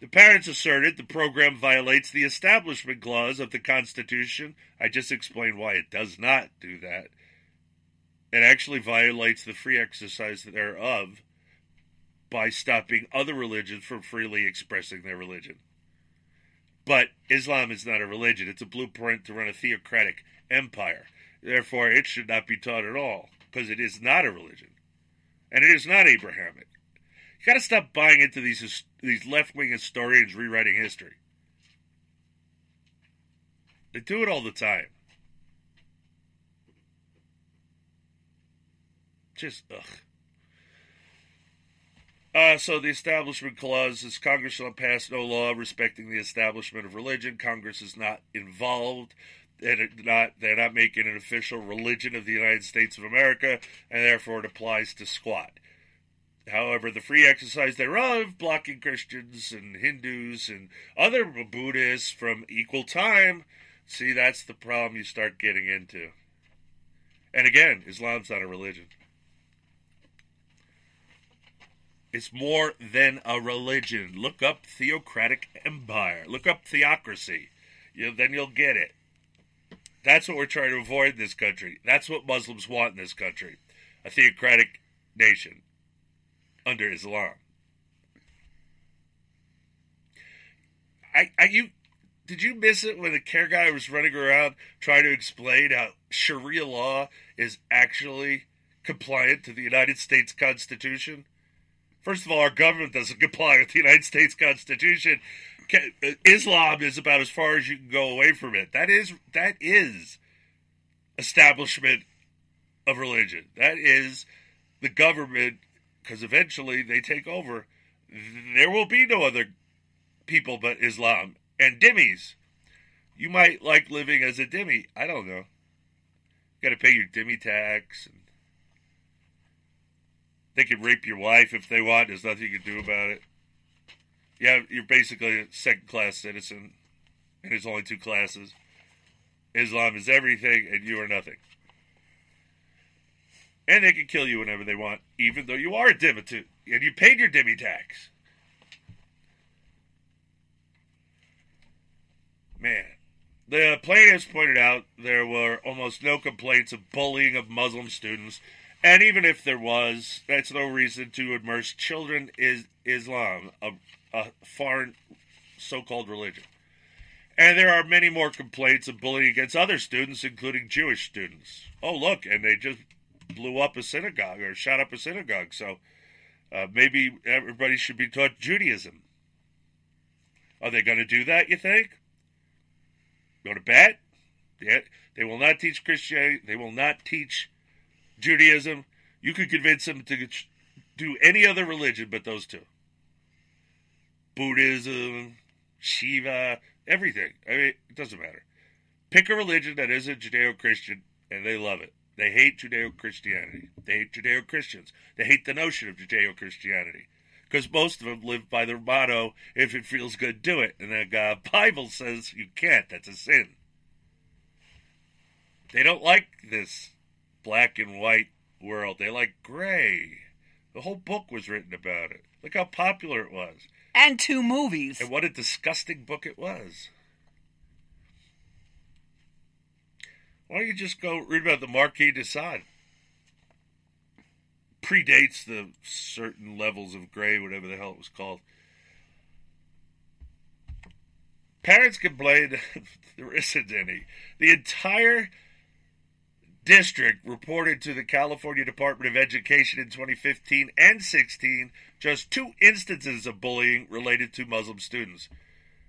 The parents asserted the program violates the Establishment Clause of the Constitution. I just explained why it does not do that. It actually violates the free exercise thereof by stopping other religions from freely expressing their religion. But Islam is not a religion, it's a blueprint to run a theocratic empire. Therefore, it should not be taught at all, because it is not a religion. And it is not Abrahamic. You got to stop buying into these these left wing historians rewriting history. They do it all the time. Just ugh. Uh, so the Establishment Clause is Congress shall pass no law respecting the establishment of religion. Congress is not involved. They're not, they're not making an official religion of the United States of America, and therefore it applies to squat. However, the free exercise thereof, blocking Christians and Hindus and other Buddhists from equal time, see, that's the problem you start getting into. And again, Islam's not a religion. It's more than a religion. Look up theocratic empire. Look up theocracy. You, then you'll get it. That's what we're trying to avoid in this country. That's what Muslims want in this country. A theocratic nation under Islam. I, I you did you miss it when the CAIR guy was running around trying to explain how Sharia law is actually compliant to the United States Constitution? First of all, our government doesn't comply with the United States Constitution. Uh, Islam is about as far as you can go away from it. That is that is establishment of religion. That is the government because eventually they take over. There will be no other people but Islam and dhimmis. You might like living as a dhimmi. I don't know. You got to pay your dhimmi tax. And they can rape your wife if they want. There's nothing you can do about it. Yeah, you're basically a second class citizen, and there's only two classes. Islam is everything, and you are nothing. And they can kill you whenever they want, even though you are a dhimmi, and you paid your dhimmi tax. Man, the plaintiffs pointed out there were almost no complaints of bullying of Muslim students, and even if there was, that's no reason to immerse children in Islam, a, a foreign so-called religion. And there are many more complaints of bullying against other students, including Jewish students. Oh, look, and they just blew up a synagogue or shot up a synagogue. So uh, maybe everybody should be taught Judaism. Are they going to do that, you think? Go to bed? Yeah, they will not teach Christianity. They will not teach Judaism. You could convince them to do any other religion but those two Buddhism, Shiva, everything. I mean, it doesn't matter. Pick a religion that isn't Judeo Christian, and they love it. They hate Judeo Christianity. They hate Judeo Christians. They hate the notion of Judeo Christianity. Because most of them live by their motto if it feels good, do it. And the uh, Bible says you can't. That's a sin. They don't like this black and white world. They like gray. The whole book was written about it. Look how popular it was. And two movies. And what a disgusting book it was. Why don't you just go read about the Marquis de Sade? Predates the certain levels of gray, whatever the hell it was called. Parents complained there isn't any. The entire district reported to the California Department of Education in 2015 and 16 just two instances of bullying related to Muslim students.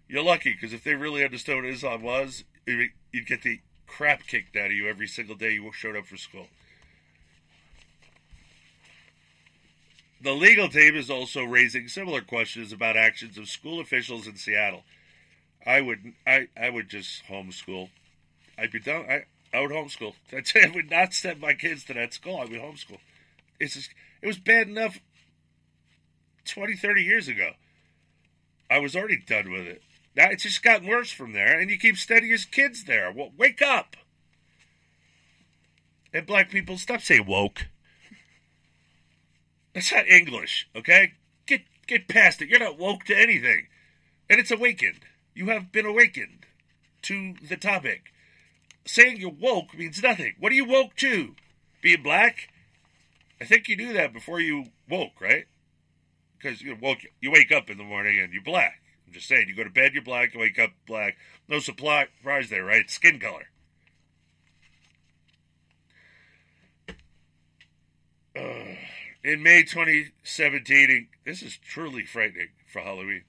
You're lucky because if they really understood what Islam was, you'd get the crap kicked out of you every single day you showed up for school. The legal team is also raising similar questions about actions of school officials in Seattle. I would I, I would just homeschool. I'd be done. I, I would homeschool. I would not send my kids to that school. I would homeschool. It's just, it was bad enough 20, 30 years ago. I was already done with it. Now it's just gotten worse from there, and you keep sending your kids there. Well, wake up! And black people, stop saying woke. That's not English, okay? Get get past it. You're not woke to anything, and it's awakened. You have been awakened to the topic. Saying you're woke means nothing. What are you woke to? Being black? I think you knew that before you woke, right? Because you woke, you wake up in the morning and you're black. Just saying, you go to bed, you're black, you wake up black. No surprise there, right? Skin color. Uh, in May 2017, this is truly frightening for Halloween.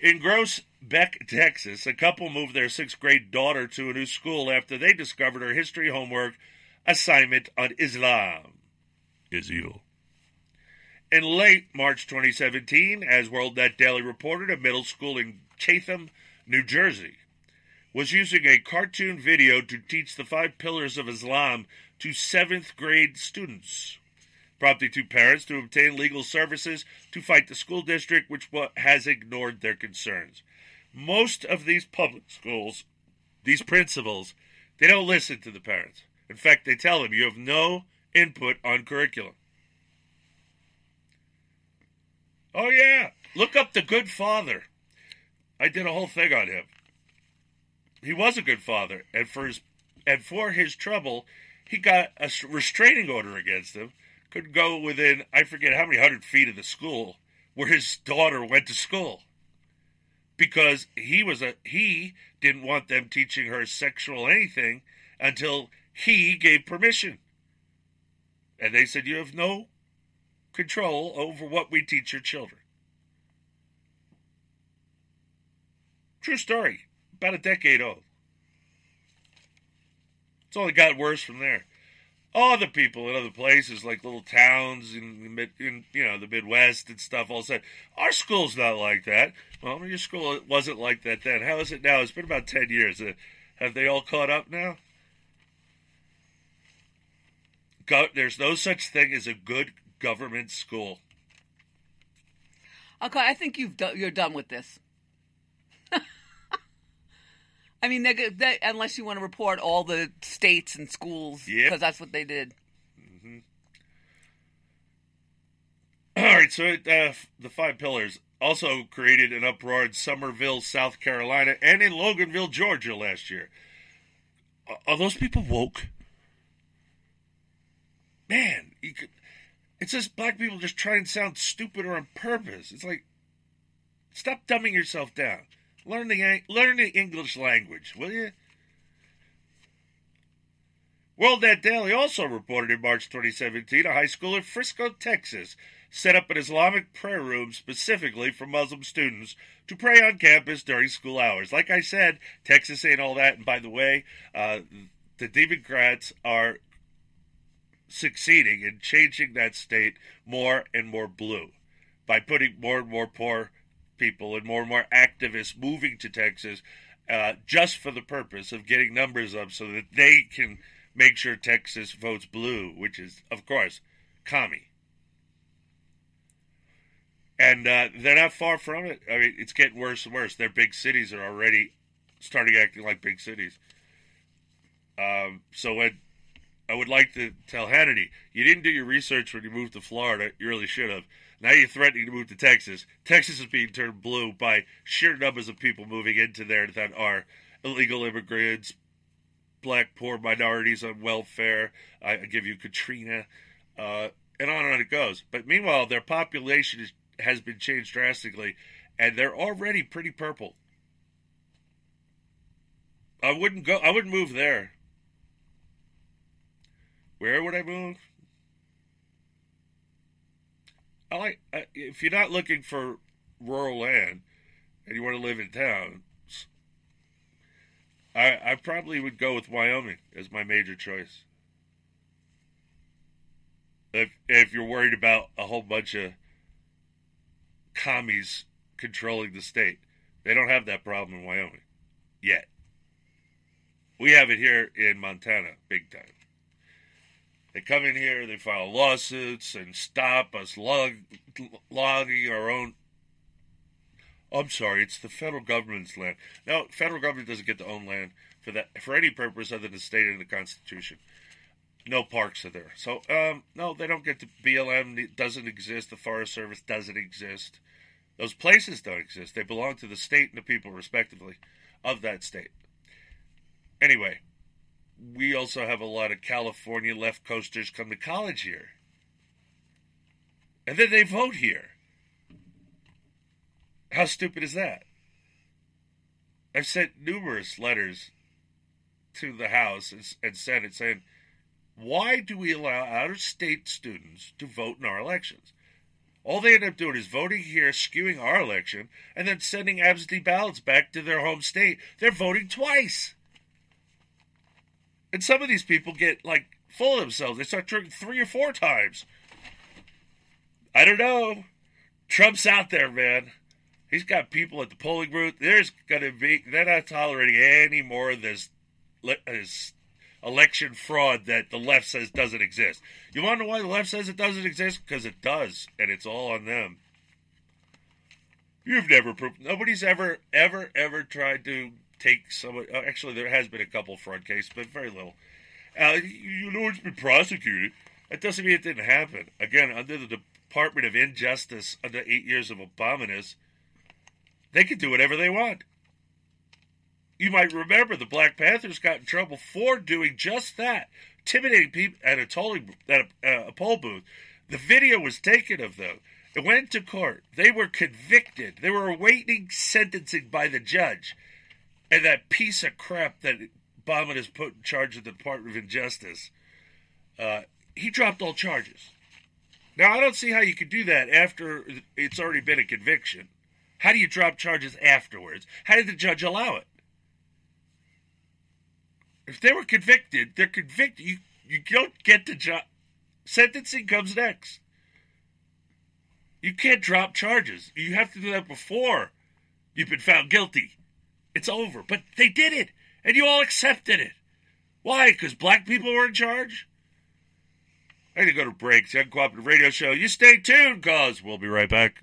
In Gross Beck, Texas, a couple moved their sixth grade daughter to a new school after they discovered her history homework assignment on Islam is evil. In late March 2017, as WorldNet Daily reported, a middle school in Chatham, New Jersey, was using a cartoon video to teach the five pillars of Islam to seventh grade students, prompting two parents to obtain legal services to fight the school district, which has ignored their concerns. Most of these public schools, these principals, they don't listen to the parents. In fact, they tell them you have no input on curriculum. Oh yeah, look up the Good Father. I did a whole thing on him. He was a good father, and for his and for his trouble, he got a restraining order against him. Could go within I forget how many hundred feet of the school where his daughter went to school, because he was a he didn't want them teaching her sexual anything until he gave permission. And they said, You have no control over what we teach your children. True story. About a decade old. It's only got worse from there. All the people in other places, like little towns in, in you know the Midwest and stuff, all said our school's not like that. Well, your school wasn't like that then. How is it now? It's been about ten years. Uh, have they all caught up now? Go, there's no such thing as a good government school. Okay, I think you've do- you're done with this. I mean, they, they, unless you want to report all the states and schools, because Yep. that's what they did. All right, so it, uh, the Five Pillars also created an uproar in Summerville, South Carolina, and in Loganville, Georgia last year. Are, are those people woke? Man, you could, it's just black people just try and sound stupid or on purpose. It's like, stop dumbing yourself down. Learn the learn the English language, will you? WorldNet Daily also reported in March 2017 a high school in Frisco, Texas, set up an Islamic prayer room specifically for Muslim students to pray on campus during school hours. Like I said, Texas ain't all that. And by the way, uh, the Democrats are succeeding in changing that state more and more blue by putting more and more poor people and more and more activists moving to Texas uh, just for the purpose of getting numbers up so that they can make sure Texas votes blue, which is, of course, commie. And uh, they're not far from it. I mean, it's getting worse and worse. Their big cities are already starting acting like big cities. Um, so when I would like to tell Hannity, you didn't do your research when you moved to Florida. You really should have. Now you're threatening to move to Texas. Texas is being turned blue by sheer numbers of people moving into there that are illegal immigrants, black poor minorities on welfare. I, give you Katrina, uh, and on and on it goes. But meanwhile, their population is, has been changed drastically, and they're already pretty purple. I wouldn't go. I wouldn't move there. Where would I move? I like uh, if you're not looking for rural land and you want to live in town. I I probably would go with Wyoming as my major choice. If if you're worried about a whole bunch of commies controlling the state, they don't have that problem in Wyoming yet. We have it here in Montana, big time. They come in here, they file lawsuits and stop us log, logging our own. I'm sorry, it's the federal government's land. No, federal government doesn't get to own land for that for any purpose other than stated in the Constitution. No parks are there, so um, no, they don't get to. BLM doesn't exist. The Forest Service doesn't exist. Those places don't exist. They belong to the state and the people, respectively, of that state. Anyway, we also have a lot of California left coasters come to college here. And then they vote here. How stupid is that? I've sent numerous letters to the House and, Senate saying, why do we allow out of state students to vote in our elections? All they end up doing is voting here, skewing our election, and then sending absentee ballots back to their home state. They're voting twice. And some of these people get like full of themselves. They start drinking three or four times. I don't know. Trump's out there, man. He's got people at the polling booth. There's gonna be. They're not tolerating any more of this, this election fraud that the left says doesn't exist. You want to know why the left says it doesn't exist? Because it does, and it's all on them. You've never proved. Nobody's ever, ever, ever tried to take someone. Uh, actually, there has been a couple fraud cases, but very little. Uh, you know, it's been prosecuted. That doesn't mean it didn't happen. Again, under the Department of Injustice, under eight years of Obama's, they can do whatever they want. You might remember the Black Panthers got in trouble for doing just that, intimidating people at a tolling at a, uh, a poll booth. The video was taken of them. It went to court. They were convicted. They were awaiting sentencing by the judge. And that piece of crap that Obama has put in charge of the Department of Injustice, uh, he dropped all charges. Now, I don't see how you could do that after it's already been a conviction. How do you drop charges afterwards? How did the judge allow it? If they were convicted, they're convicted. You, you don't get the job. Sentencing comes next. You can't drop charges. You have to do that before you've been found guilty. It's over. But they did it, and you all accepted it. Why? Because black people were in charge? I need to go to break. The Uncooperative Radio Show. You stay tuned, cause we'll be right back.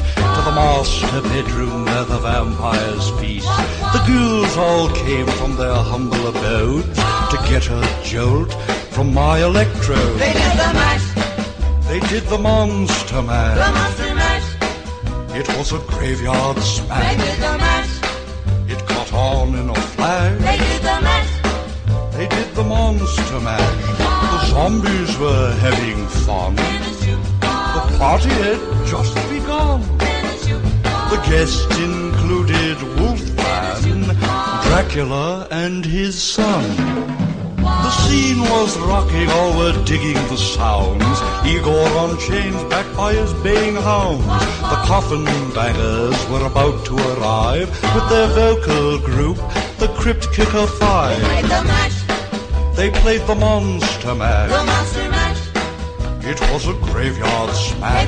to the master bedroom where the vampires feast. The ghouls all came from their humble abodes to get a jolt from my electrode. They did the mash, They did the monster the monster mash. It was a graveyard smash. They smash. did the mash, It caught on in a flash. they did the mash. They did the monster mash. The zombies were having fun. The party had just begun. The guests included Wolfman, Dracula, and his son. The scene was rocking, all were digging the sounds. Igor on chains, backed by his baying hounds. The coffin bangers were about to arrive with their vocal group, the Crypt Kicker Five. They did the mash, They played the monster the mash. monster mash. It was a graveyard smash.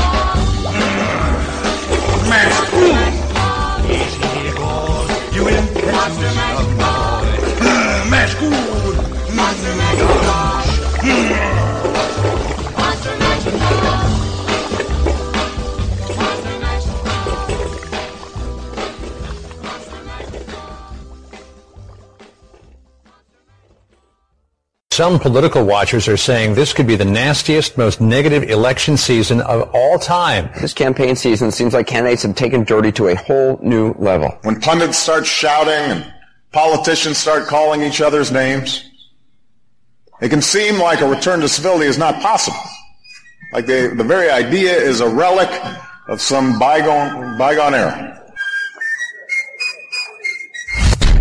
Mash. Easy, Some political watchers are saying this could be the nastiest, most negative election season of all time. This campaign season seems like candidates have taken dirty to a whole new level. When pundits start shouting and politicians start calling each other's names, it can seem like a return to civility is not possible. Like the, the very idea is a relic of some bygone, bygone era.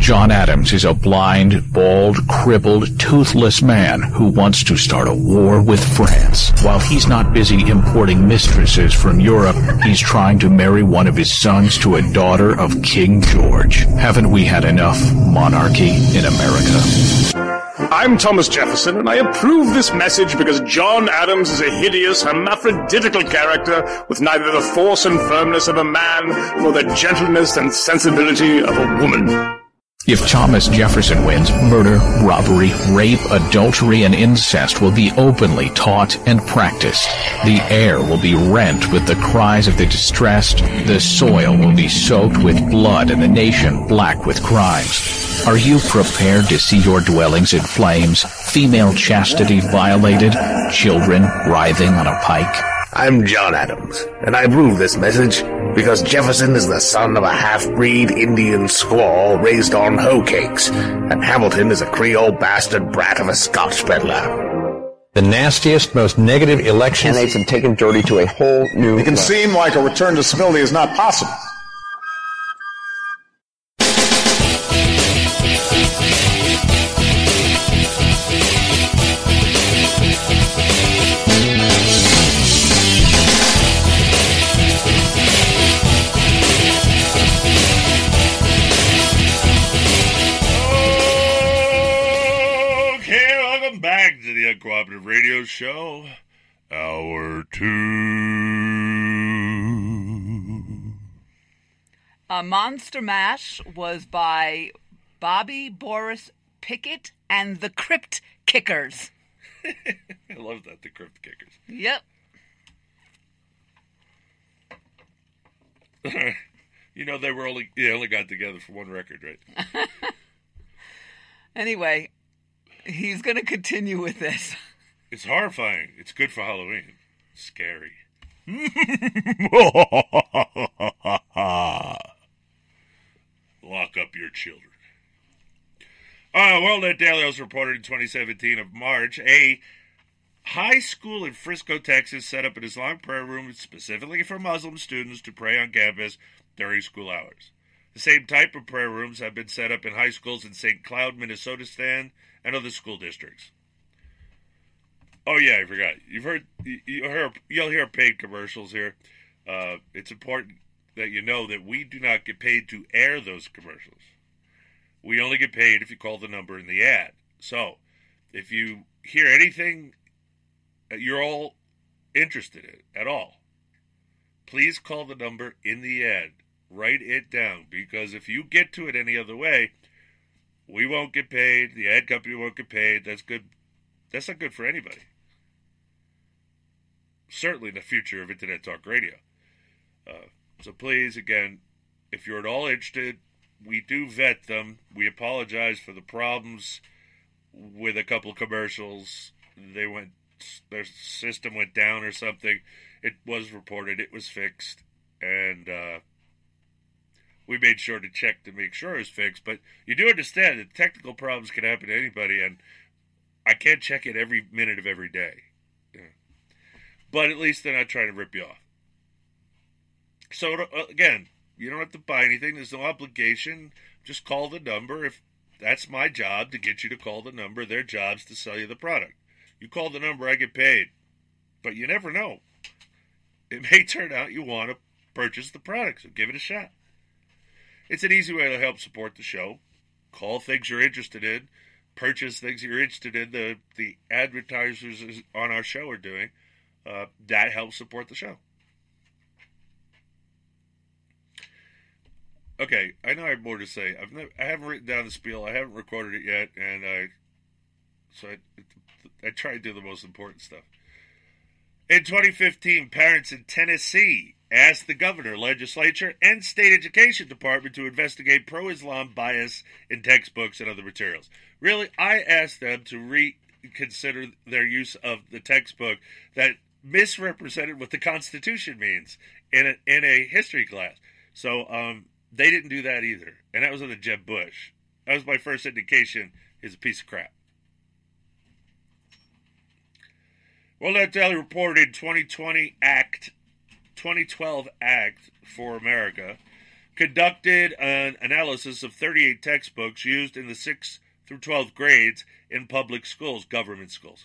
John Adams is a blind, bald, crippled, toothless man who wants to start a war with France. While he's not busy importing mistresses from Europe, he's trying to marry one of his sons to a daughter of King George. Haven't we had enough monarchy in America? I'm Thomas Jefferson, and I approve this message because John Adams is a hideous, hermaphroditical character with neither the force and firmness of a man nor the gentleness and sensibility of a woman. If Thomas Jefferson wins, murder, robbery, rape, adultery, and incest will be openly taught and practiced. The air will be rent with the cries of the distressed. The soil will be soaked with blood and the nation black with crimes. Are you prepared to see your dwellings in flames, female chastity violated, children writhing on a pike? I'm John Adams, and I approve this message because Jefferson is the son of a half-breed Indian squaw raised on hoe cakes, and Hamilton is a Creole bastard brat of a Scotch peddler. The nastiest, most negative election. Candidates have taken dirty to a whole new. It can seem like a return to civility is not possible. Radio Show. Hour two. Uh, Monster Mash was by Bobby Boris Pickett and the Crypt Kickers. I love that, the Crypt Kickers. Yep. you know, they were only they only got together for one record, right? Anyway, he's going to continue with this. It's horrifying. It's good for Halloween. Scary. Lock up your children. Uh, World Net Daily also reported in 2017 of March, a high school in Frisco, Texas set up an Islamic prayer room specifically for Muslim students to pray on campus during school hours. The same type of prayer rooms have been set up in high schools in St. Cloud, Minnesota, Stan, and other school districts. Oh yeah, I forgot. You've heard you hear you'll hear paid commercials here. Uh, it's important that you know that we do not get paid to air those commercials. We only get paid if you call the number in the ad. So, if you hear anything you're all interested in at all, please call the number in the ad. Write it down because if you get to it any other way, we won't get paid. The ad company won't get paid. That's good. That's not good for anybody. Certainly, the future of internet talk radio. Uh, so please, again, if you're at all interested, we do vet them. We apologize for the problems with a couple commercials. They went, their system went down or something. It was reported. It was fixed, and uh, we made sure to check to make sure it was fixed. But you do understand that technical problems can happen to anybody, and I can't check it every minute of every day. But at least they're not trying to rip you off. So uh, again, you don't have to buy anything. There's no obligation. Just call the number. If that's my job to get you to call the number, their job's to sell you the product. You call the number, I get paid. But you never know. It may turn out you want to purchase the product, so give it a shot. It's an easy way to help support the show. Call things you're interested in, purchase things you're interested in. The the advertisers on our show are doing uh, that helps support the show. Okay, I know I have more to say. I've never, I haven't written down the spiel. I haven't recorded it yet, and I so I, I try to do the most important stuff. In 2015, parents in Tennessee asked the governor, legislature, and state education department to investigate pro-Islam bias in textbooks and other materials. Really, I asked them to reconsider their use of the textbook that misrepresented what the Constitution means in a, in a history class. So um, they didn't do that either, and that was under Jeb Bush. That was my first indication. Is a piece of crap. Well, that Daily reported 2020 Act, 2012 Act for America conducted an analysis of 38 textbooks used in the 6th through 12th grades in public schools, government schools.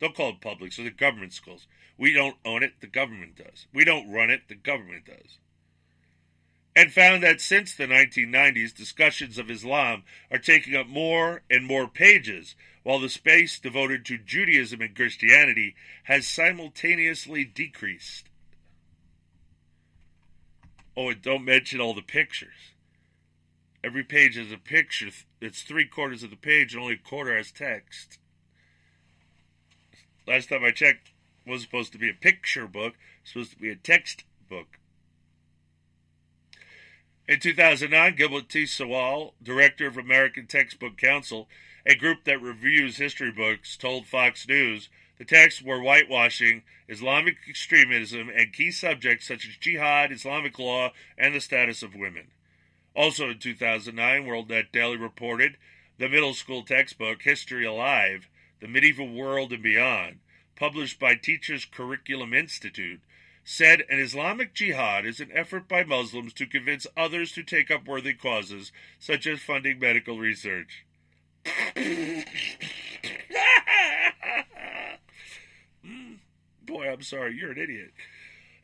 Don't call it public, so the government schools. We don't own it, the government does. We don't run it, the government does. And found that since the 1990s, discussions of Islam are taking up more and more pages, while the space devoted to Judaism and Christianity has simultaneously decreased. Oh, and don't mention all the pictures. Every page has a picture. It's three quarters of the page, and only a quarter has text. Last time I checked, was supposed to be a picture book. Supposed to be a text book. In 2009, Gilbert T. Sewall, director of American Textbook Council, a group that reviews history books, told Fox News the texts were whitewashing Islamic extremism and key subjects such as jihad, Islamic law, and the status of women. Also in 2009, WorldNet Daily reported the middle school textbook, History Alive The Medieval World and Beyond, published by Teachers Curriculum Institute, said an Islamic jihad is an effort by Muslims to convince others to take up worthy causes, such as funding medical research. Boy, I'm sorry, you're an idiot.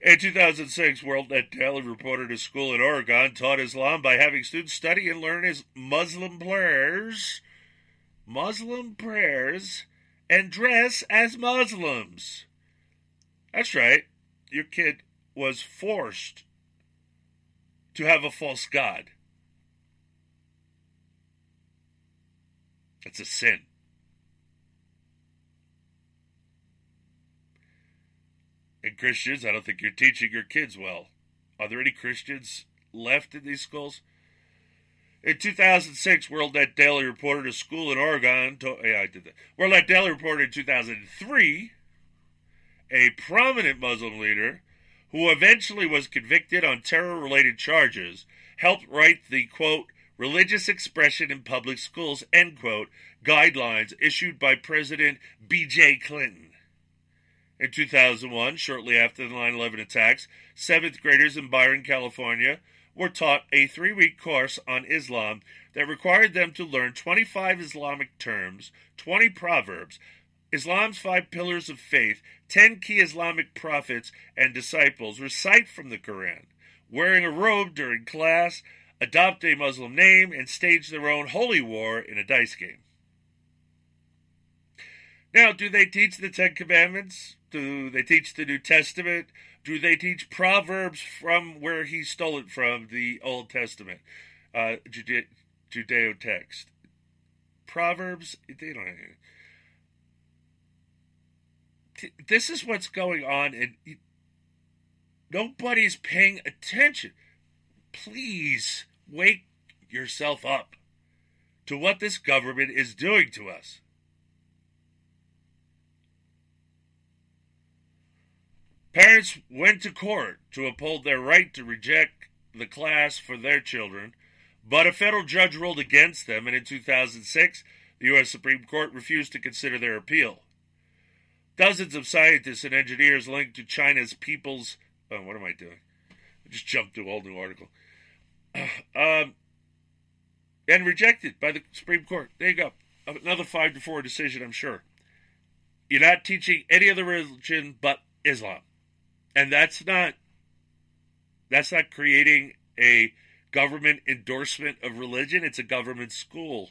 In 2006, WorldNet Daily reported a school in Oregon taught Islam by having students study and learn his Muslim prayers, Muslim prayers, and dress as Muslims. That's right your kid was forced to have a false god. It's a sin. And Christians, I don't think you're teaching your kids well. Are there any Christians left in these schools? In 2006, WorldNet Daily reported a school in Oregon. To, yeah, I did that. WorldNet Daily reported in 2003 a prominent Muslim leader who eventually was convicted on terror related charges, helped write the quote, religious expression in public schools, end quote, guidelines issued by President B.J. Clinton. In 2001, shortly after the 9 11 attacks, seventh graders in Byron, California, were taught a three week course on Islam that required them to learn 25 Islamic terms, 20 proverbs, Islam's five pillars of faith, ten key Islamic prophets and disciples recite from the Quran, wearing a robe during class, adopt a Muslim name, and stage their own holy war in a dice game. Now, do they teach the Ten Commandments? Do they teach the New Testament? Do they teach Proverbs from where he stole it from, the Old Testament, uh, Judeo text? Proverbs, they don't this is what's going on, and nobody's paying attention. Please wake yourself up to what this government is doing to us. Parents went to court to uphold their right to reject the class for their children, but a federal judge ruled against them, and in 2006, the U.S. Supreme Court refused to consider their appeal. Dozens of scientists and engineers linked to China's People's. Oh, what am I doing? I just jumped to a whole new article. Um, and rejected by the Supreme Court. There you go. Another five to four decision, I'm sure. You're not teaching any other religion but Islam, and that's not that's not creating a government endorsement of religion. It's a government school.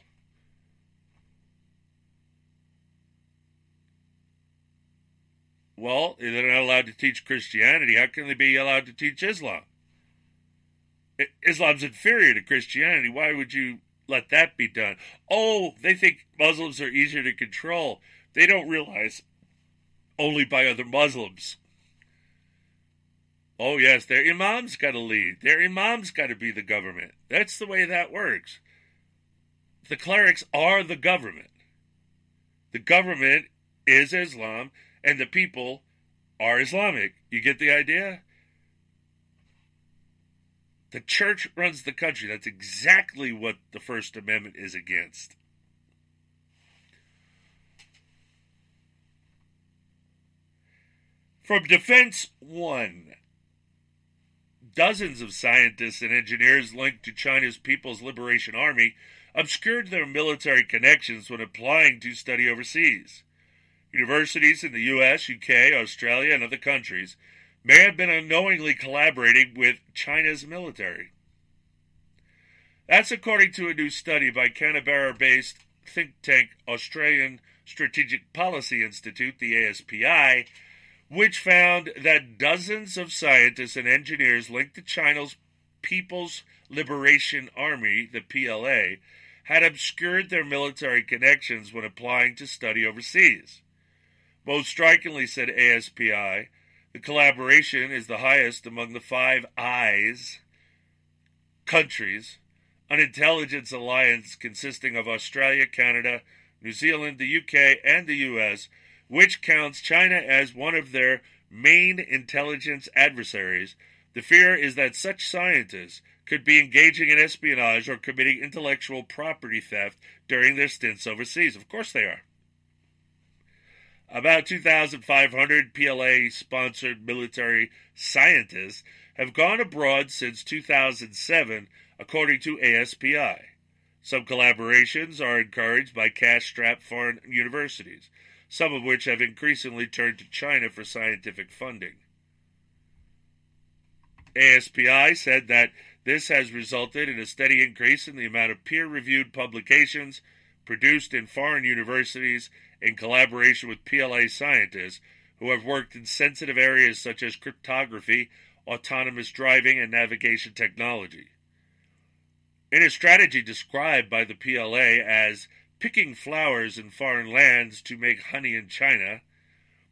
Well, they're not allowed to teach Christianity. How can they be allowed to teach Islam? Islam's inferior to Christianity. Why would you let that be done? Oh, they think Muslims are easier to control. They don't realize only by other Muslims. Oh, yes, their imams got to lead. Their imams got to be the government. That's the way that works. The clerics are the government. The government is Islam, and the people are Islamic. You get the idea? The church runs the country. That's exactly what the First Amendment is against. From Defense One, dozens of scientists and engineers linked to China's People's Liberation Army obscured their military connections when applying to study overseas. Universities in the US, UK, Australia, and other countries may have been unknowingly collaborating with China's military. That's according to a new study by Canberra based think tank Australian Strategic Policy Institute, the ASPI, which found that dozens of scientists and engineers linked to China's People's Liberation Army, the PLA, had obscured their military connections when applying to study overseas. Most strikingly, said ASPI, the collaboration is the highest among the five eyes countries, an intelligence alliance consisting of Australia, Canada, New Zealand, the UK, and the US, which counts China as one of their main intelligence adversaries. The fear is that such scientists could be engaging in espionage or committing intellectual property theft during their stints overseas. Of course they are. About 2,500 PLA sponsored military scientists have gone abroad since 2007, according to ASPI. Some collaborations are encouraged by cash strapped foreign universities, some of which have increasingly turned to China for scientific funding. ASPI said that this has resulted in a steady increase in the amount of peer reviewed publications produced in foreign universities in collaboration with PLA scientists who have worked in sensitive areas such as cryptography, autonomous driving, and navigation technology. In a strategy described by the PLA as picking flowers in foreign lands to make honey in China,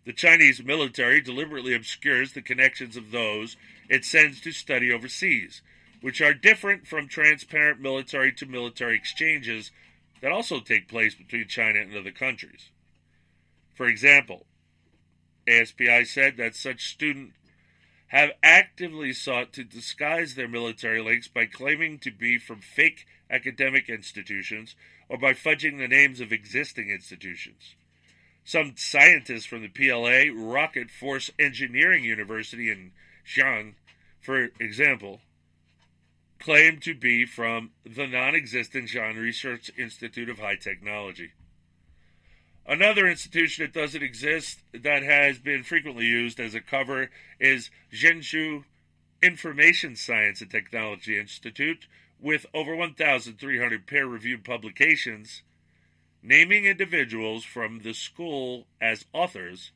the Chinese military deliberately obscures the connections of those it sends to study overseas, which are different from transparent military to military exchanges that also take place between China and other countries. For example, ASPI said that such students have actively sought to disguise their military links by claiming to be from fake academic institutions or by fudging the names of existing institutions. Some scientists from the PLA Rocket Force Engineering University in Xi'an, for example, claim to be from the non existent Xi'an Research Institute of High Technology. Another institution that doesn't exist that has been frequently used as a cover is Zhengzhou Information Science and Technology Institute, with over 1,300 peer reviewed publications naming individuals from the school as authors.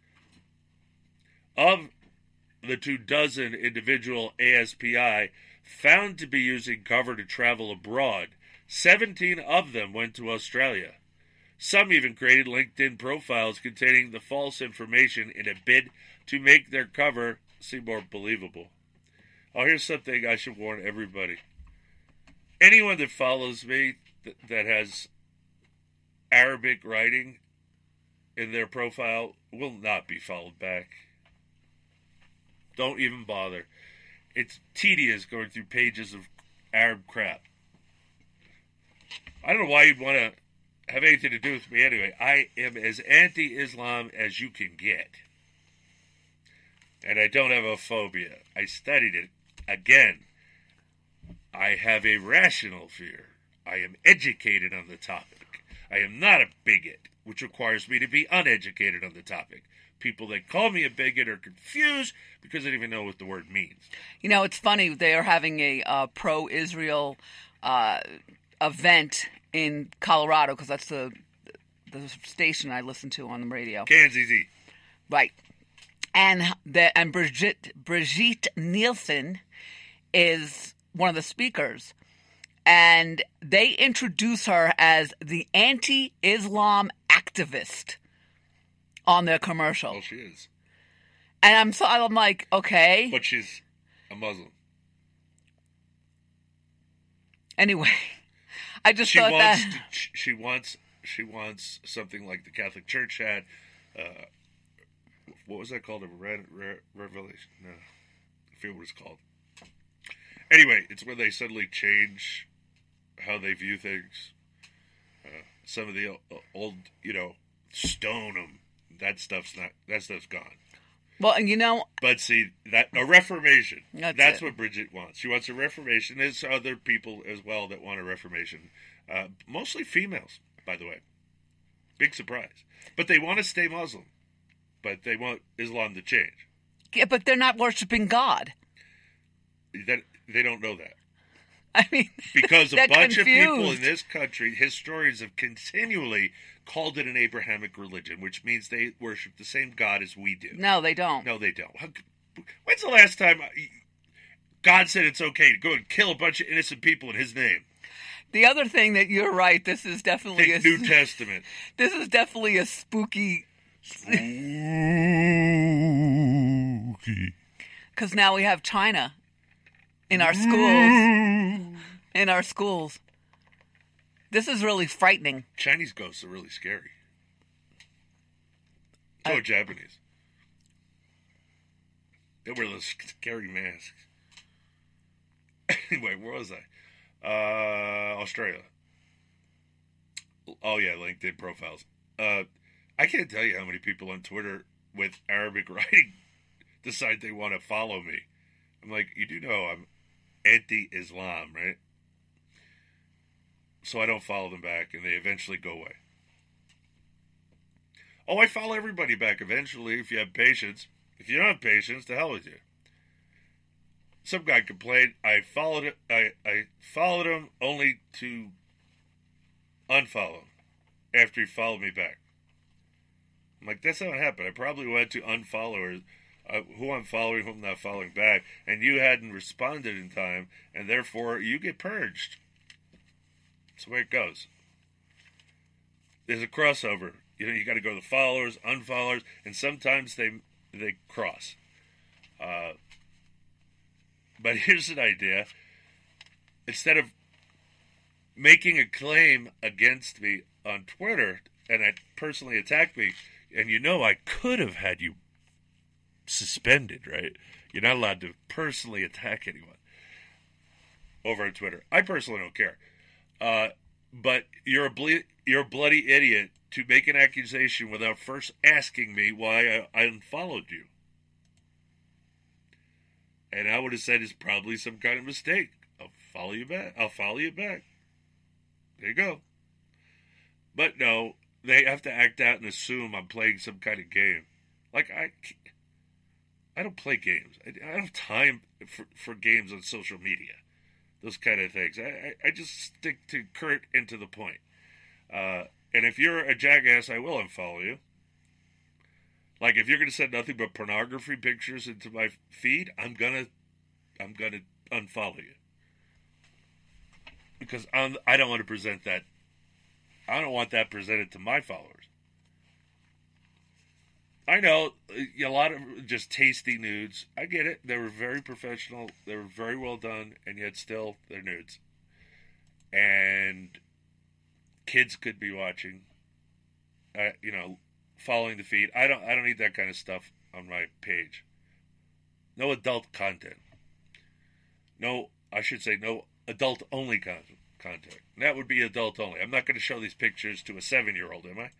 Of the two dozen individual ASPI found to be using cover to travel abroad, 17 of them went to Australia. Some even created LinkedIn profiles containing the false information in a bid to make their cover seem more believable. Oh, here's something I should warn everybody. Anyone that follows me th- that has Arabic writing in their profile will not be followed back. Don't even bother. It's tedious going through pages of Arab crap. I don't know why you'd want to have anything to do with me anyway. I am as anti Islam as you can get. And I don't have a phobia. I studied it. Again, I have a rational fear. I am educated on the topic. I am not a bigot, which requires me to be uneducated on the topic. People that call me a bigot are confused because they don't even know what the word means. You know, it's funny. They are having a uh, pro Israel uh, event in Colorado because that's the the station I listen to on the radio. Kansas Right. And the and Brigitte Brigitte Nielsen is one of the speakers. And they introduce her as the anti-Islam activist on their commercial. Well, she is. And I'm so I'm like, okay. But she's a Muslim. Anyway, I just she thought wants that she wants she wants something like the Catholic Church had. Uh, what was that called? A re- re- revelation? No, I forget what it's called. Anyway, it's when they suddenly change how they view things. Uh, some of the o- old, you know, stone them. That stuff's not. That stuff's gone. well, and you know, But see that a reformation. That's That's, what Bridget wants. She wants a reformation. There's other people as well that want a reformation. Uh, mostly females, by the way. Big surprise. But they want to stay Muslim. But they want Islam to change. yeah, but they're not worshiping God. That they don't know that. I mean, Because a bunch of people in this country, historians have continually called it an Abrahamic religion, which means they worship the same God as we do. No, they don't. No, they don't. When's the last time? Uh, God said it's okay to go and kill a bunch of innocent people in His name. The other thing that you're right, this is definitely Think a New Testament. this is definitely a spooky. spooky because now we have China in our schools. In our schools, this is really frightening. Chinese ghosts are really scary. So are Japanese. They wear those scary masks. anyway, where was I? Uh, Australia. Oh yeah, LinkedIn profiles. Uh, I can't tell you how many people on Twitter with Arabic writing decide they want to follow me. I'm like, you do know I'm anti-Islam, right? So I don't follow them back, and they eventually go away. Oh, I follow everybody back eventually if you have patience. If you don't have patience, the hell with you. Some guy complained. I followed. I, I followed him only to unfollow him after he followed me back. I'm like, that's not what happened. I probably went to unfollow uh, who I'm following, who I'm not following back, and you hadn't responded in time, and therefore you get purged. That's the way it goes. There's a crossover. You know, you got to go to the followers, unfollowers, and sometimes they they cross. Uh, but here's an idea: instead of making a claim against me on Twitter and I personally attacked me, and you know I could have had you suspended, right? You're not allowed to personally attack anyone over on Twitter. I personally don't care. Uh, but you're a ble- you're a bloody idiot to make an accusation without first asking me why I, I unfollowed you. And I would have said it's probably some kind of mistake. I'll follow you back. I'll follow you back. There you go. But no, they have to act out and assume I'm playing some kind of game. Like I, I don't play games. I, I don't have time for, for games on social media. Those kind of things. I, I, I just stick to current and to the point. Uh, and if you're a jackass, I will unfollow you. Like if you're going to send nothing but pornography pictures into my feed, I'm gonna, I'm gonna unfollow you because I'm, I don't want to present that. I don't want that presented to my followers. I know uh, a lot of just tasty nudes. I get it. They were very professional. They were very well done, and yet still they're nudes. And kids could be watching. Uh, you know, following the feed. I don't. I don't need that kind of stuff on my page. No adult content. No, I should say no adult only content. Content. That would be adult only. I'm not going to show these pictures to a seven year old, am I?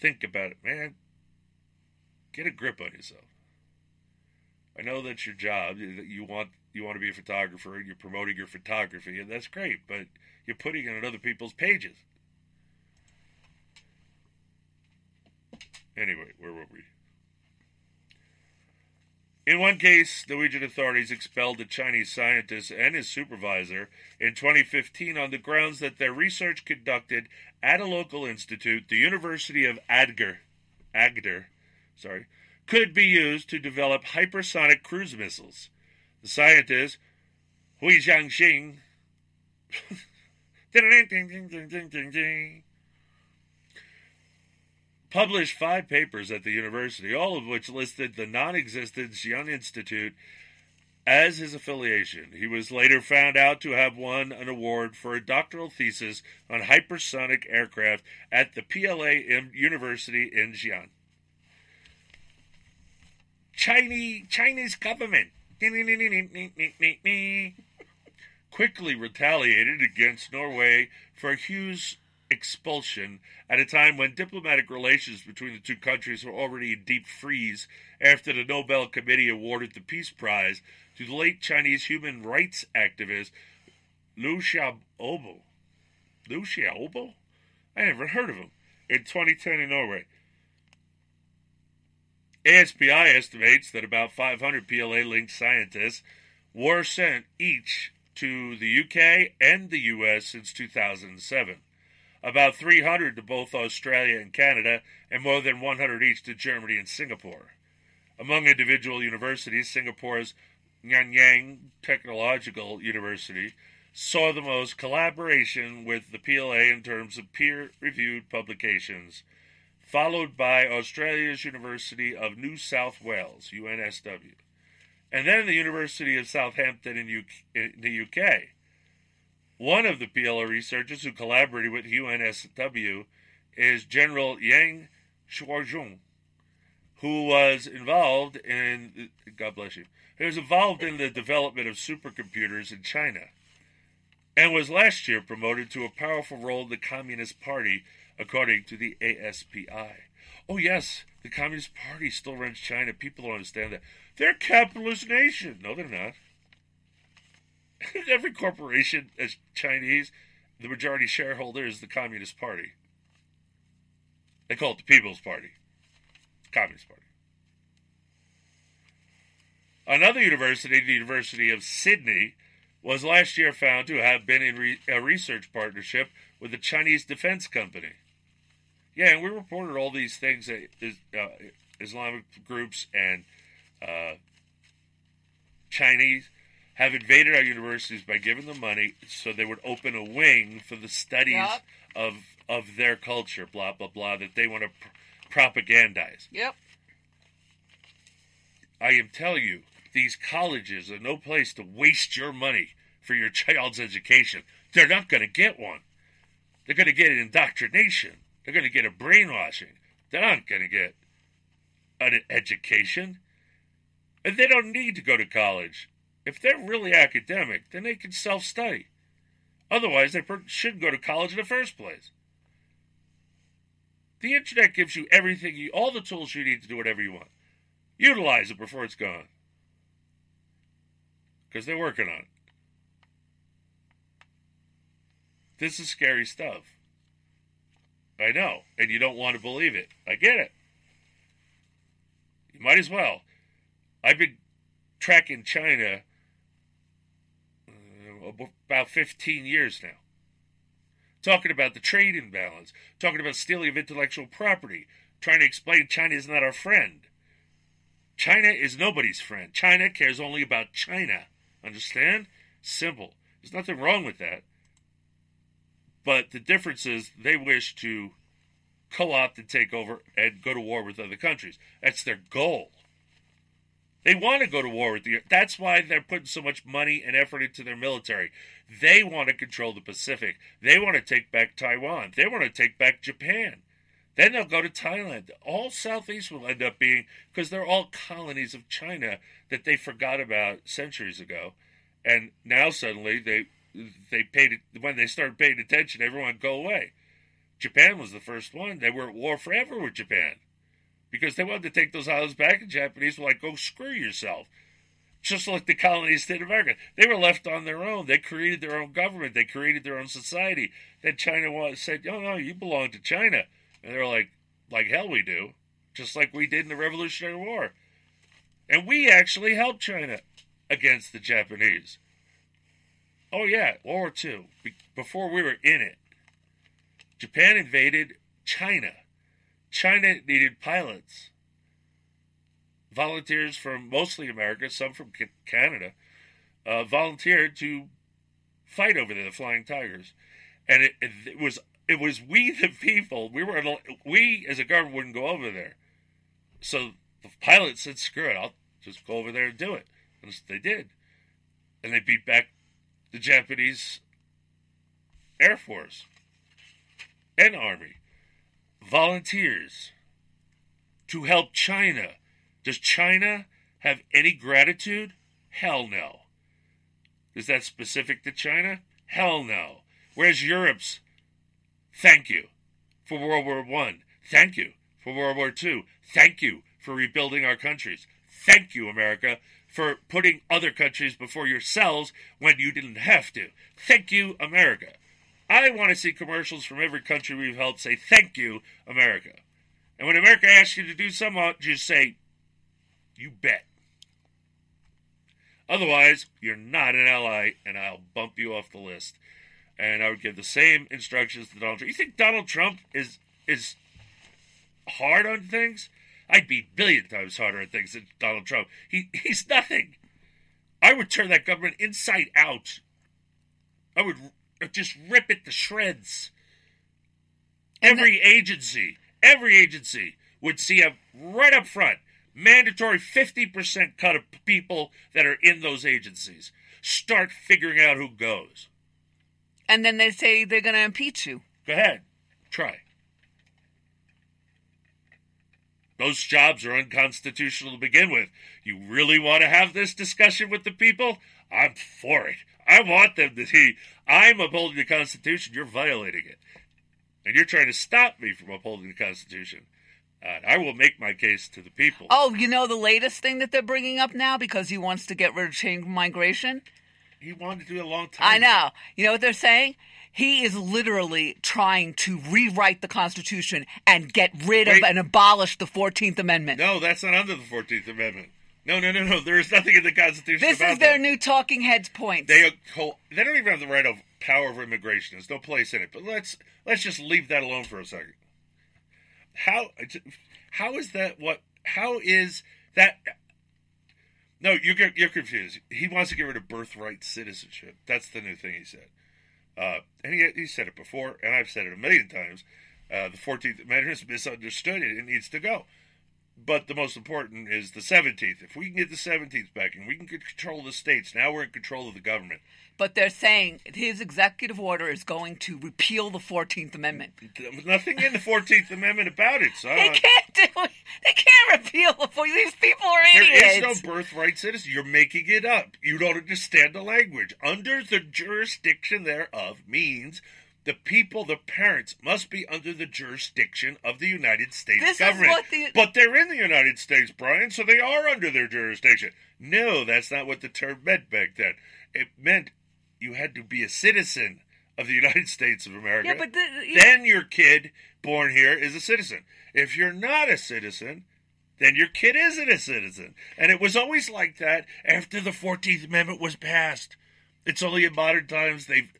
Think about it, man. Get a grip on yourself. I know that's your job. You want you want to be a photographer and you're promoting your photography, and that's great. But you're putting it on other people's pages. Anyway, where were we? In one case, Norwegian authorities expelled a Chinese scientist and his supervisor in 2015 on the grounds that their research conducted at a local institute, the University of Agder, Agder, sorry, could be used to develop hypersonic cruise missiles. The scientist, Hui Jiangxing, published five papers at the university, all of which listed the non existent Xi'an Institute as his affiliation. He was later found out to have won an award for a doctoral thesis on hypersonic aircraft at the PLA University in Xi'an. Chinese Chinese government quickly retaliated against Norway for Hughes' expulsion at a time when diplomatic relations between the two countries were already in deep freeze after the Nobel Committee awarded the Peace Prize to the late Chinese human rights activist Liu Xiaobo. Liu Xiaobo? I never heard of him. In 2010 in Norway. ASPI estimates that about 500 PLA linked scientists were sent each to the UK and the US since 2007 about 300 to both Australia and Canada, and more than 100 each to Germany and Singapore. Among individual universities, Singapore's Nanyang Technological University saw the most collaboration with the PLA in terms of peer reviewed publications, followed by Australia's University of New South Wales, UNSW, and then the University of Southampton in, in the UK. One of the PLA researchers who collaborated with UNSW is General Yang Xuejun, who was involved in, God bless you, he was involved in the development of supercomputers in China and was last year promoted to a powerful role in the Communist Party, according to the ASPI. Oh, yes, the Communist Party still runs China. People don't understand that. They're a capitalist nation. No, they're not. Every corporation is Chinese. The majority shareholder is the Communist Party. They call it the People's Party. Communist Party. Another university, the University of Sydney, was last year found to have been in re- a research partnership with a Chinese defense company. Yeah, and we reported all these things that uh, Islamic groups and uh, Chinese have invaded our universities by giving them money so they would open a wing for the studies Yep. of of their culture, blah blah blah, that they want to pr- propagandize. Yep. I am telling you, these colleges are no place to waste your money for your child's education. They're not going to get one. They're going to get an indoctrination. They're going to get a brainwashing. They're not going to get an education. And they don't need to go to college. If they're really academic, then they can self study. Otherwise, they shouldn't go to college in the first place. The internet gives you everything, you, all the tools you need to do whatever you want. Utilize it before it's gone. Because they're working on it. This is scary stuff. I know, and you don't want to believe it. I get it. You might as well. I've been tracking China about 15 years now. Talking about the trade imbalance, talking about stealing of intellectual property, trying to explain China is not our friend. China is nobody's friend. China cares only about China. Understand? Simple. There's nothing wrong with that. But the difference is they wish to co opt and take over and go to war with other countries. That's their goal. They want to go to war with the. That's why they're putting so much money and effort into their military. They want to control the Pacific. They want to take back Taiwan. They want to take back Japan. Then they'll go to Thailand. All Southeast will end up being because they're all colonies of China that they forgot about centuries ago, and now suddenly they they paid when they started paying attention. Everyone go away. Japan was the first one. They were at war forever with Japan because they wanted to take those islands back, and Japanese were like, "Go screw yourself." Just like the colonies did America, they were left on their own. They created their own government. They created their own society. Then China said, "Oh no, you belong to China," and they were like, "Like hell, we do." Just like we did in the Revolutionary War, and we actually helped China against the Japanese. Oh yeah, World War II. Before we were in it, Japan invaded China. China needed pilots, volunteers from mostly America, some from Canada, uh, volunteered to fight over there, the Flying Tigers, and it, it, it was it was we the people. We were we as a government wouldn't go over there, so the pilots said, "Screw it, I'll just go over there and do it," and they did, and they beat back the Japanese Air Force and Army volunteers to help China. Does China have any gratitude? Hell no. Is that specific to China? Hell no. Where's Europe's thank you for World War One? Thank you for World War Two. Thank you for rebuilding our countries. Thank you, America, for putting other countries before yourselves when you didn't have to. Thank you, America. I want to see commercials from every country we've helped say, Thank you, America. And when America asks you to do something, just say, You bet. Otherwise, you're not an ally, and I'll bump you off the list. And I would give the same instructions to Donald Trump. You think Donald Trump is is hard on things? I'd be billion times harder on things than Donald Trump. He he's nothing. I would turn that government inside out. I would r- just rip it to shreds. Every agency, every agency would see a right up front mandatory 50% cut of people that are in those agencies. Start figuring out who goes. And then they say they're going to impeach you. Go ahead. Try. Those jobs are unconstitutional to begin with. You really want to have this discussion with the people? I'm for it. I want them to see I'm upholding the Constitution. You're violating it. And you're trying to stop me from upholding the Constitution. Uh, I will make my case to the people. Oh, you know the latest thing that they're bringing up now because he wants to get rid of chain migration? He wanted to do it a long time. I know. You know what they're saying? He is literally trying to rewrite the Constitution and get rid Wait. of and abolish the 14th Amendment. No, that's not under the 14th Amendment. No, no, no, no. There is nothing in the Constitution This is their that. new talking heads point. They they don't even have the right of power of immigration. There's no place in it. But let's let's just leave that alone for a second. How how is that what how is that No, you get you're confused. He wants to get rid of birthright citizenship. That's the new thing he said. Uh, and he he said it before, and I've said it a million times. Uh, the Fourteenth Amendment is misunderstood, It, it needs to go. But the most important is the Seventeenth. If we can get the Seventeenth back, and we can get control of the states, now we're in control of the government. But they're saying his executive order is going to repeal the 14th Amendment. There's nothing in the Fourteenth Amendment about it, son. They can't do it. They can't repeal the 14th. These people are idiots. is no birthright citizen. You're making it up. You don't understand the language. Under the jurisdiction thereof means the people, the parents, must be under the jurisdiction of the United States This is government. the- But they're in the United States, Brian, so they are under their jurisdiction. No, that's not what the term meant back then. It meant you had to be a citizen of the United States of America. Yeah, but the- then your kid born here is a citizen. If you're not a citizen, then your kid isn't a citizen. And it was always like that after the 14th Amendment was passed. It's only in modern times they've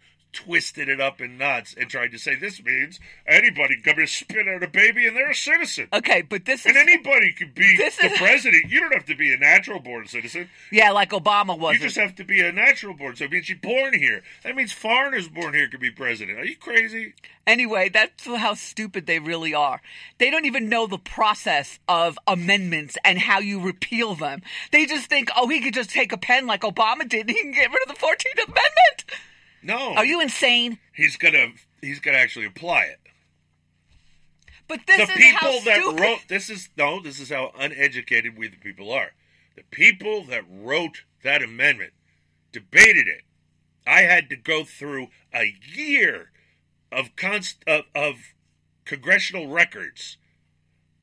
twisted it up in knots and tried to say this means anybody can come and spit out a baby and they're a citizen. Okay, but this And is anybody could be the is- president. You don't have to be a natural born citizen. yeah, like Obama was. You just have to be a natural born. So it means you're born here. That means foreigners born here could be president. Are you crazy? Anyway, that's how stupid they really are. They don't even know the process of amendments and how you repeal them. They just think, oh, he could just take a pen like Obama did and he can get rid of the 14th Amendment. No. Are you insane? He's gonna he's gonna actually apply it. But this the is people how that stupid. wrote this is no, this is how uneducated we the people are. The people that wrote that amendment debated it. I had to go through a year of const of, of congressional records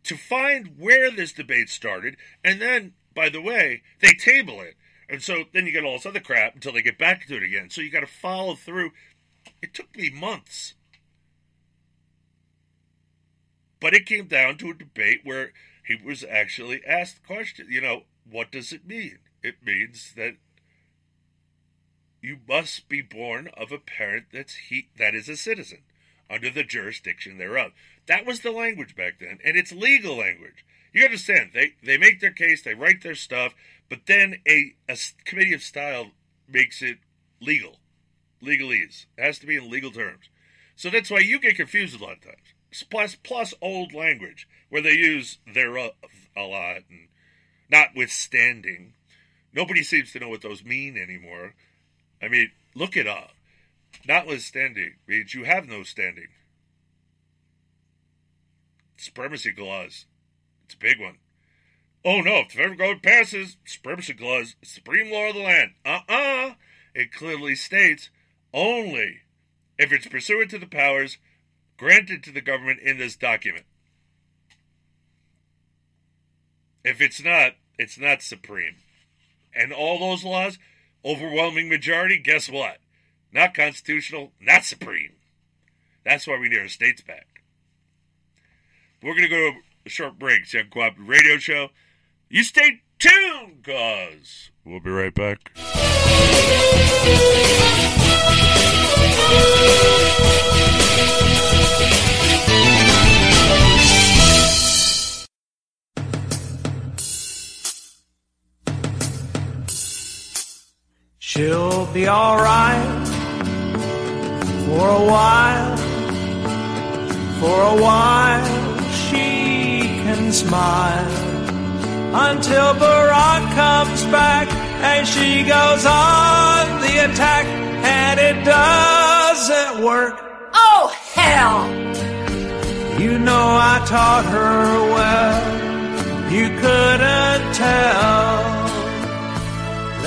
to find where this debate started, and then, by the way, they table it. And so then you get all this other crap until they get back to it again. So you got to follow through. It took me months. But it came down to a debate where he was actually asked the question, you know, what does it mean? It means that you must be born of a parent that's he that is a citizen under the jurisdiction thereof. That was the language back then, and it's legal language. You understand? They they make their case, they write their stuff, but then a committee of style makes it legal, legalese. It has to be in legal terms. So that's why you get confused a lot of times. Plus, plus old language where they use thereof a lot, and notwithstanding, nobody seems to know what those mean anymore. I mean, look it up. Notwithstanding means you have no standing. Supremacy clause. It's a big one. Oh no, if the federal government passes supremacy clause, supreme law of the land. Uh-uh. It clearly states only if it's pursuant to the powers granted to the government in this document. If it's not, it's not supreme. And all those laws, overwhelming majority, guess what? Not constitutional, not supreme. That's why we need our states back. We're going to go to a short break. It's the Uncooperative Radio Show. You stay tuned, cause we'll be right back. She'll be alright for a while. For a while, she can smile until Barack comes back and she goes on the attack, and it doesn't work. Oh, hell! You know I taught her well. You couldn't tell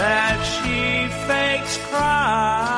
that she fakes crying.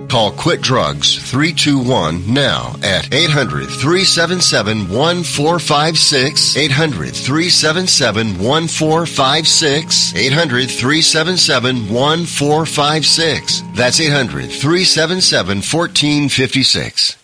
Call Quit Drugs 321 now at 800 377 1456. 800 377 1456. 800 377 1456. That's 800 377 1456.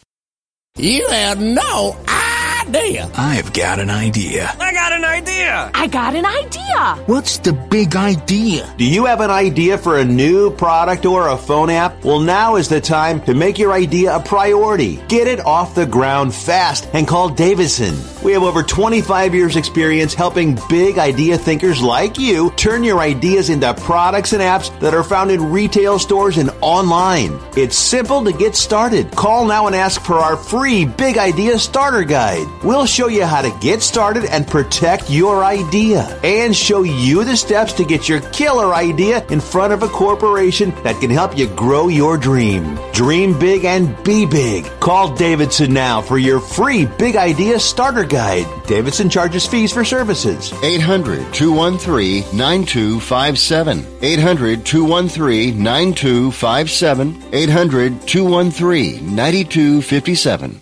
You have no idea. I've got an idea. I got an idea. I got an idea. What's the big idea? Do you have an idea for a new product or a phone app? Well, now is the time to make your idea a priority. Get it off the ground fast and call Davison. We have over 25 years experience helping big idea thinkers like you turn your ideas into products and apps that are found in retail stores and online. It's simple to get started. Call now and ask for our free Big Idea Starter Guide. We'll show you how to get started and protect your idea and show you the steps to get your killer idea in front of a corporation that can help you grow your dream. Dream big and be big. Call Davison now for your free Big Idea Starter Guide. Davison charges fees for services. 800 213 9257. 800 213 9257. 800 213 9257.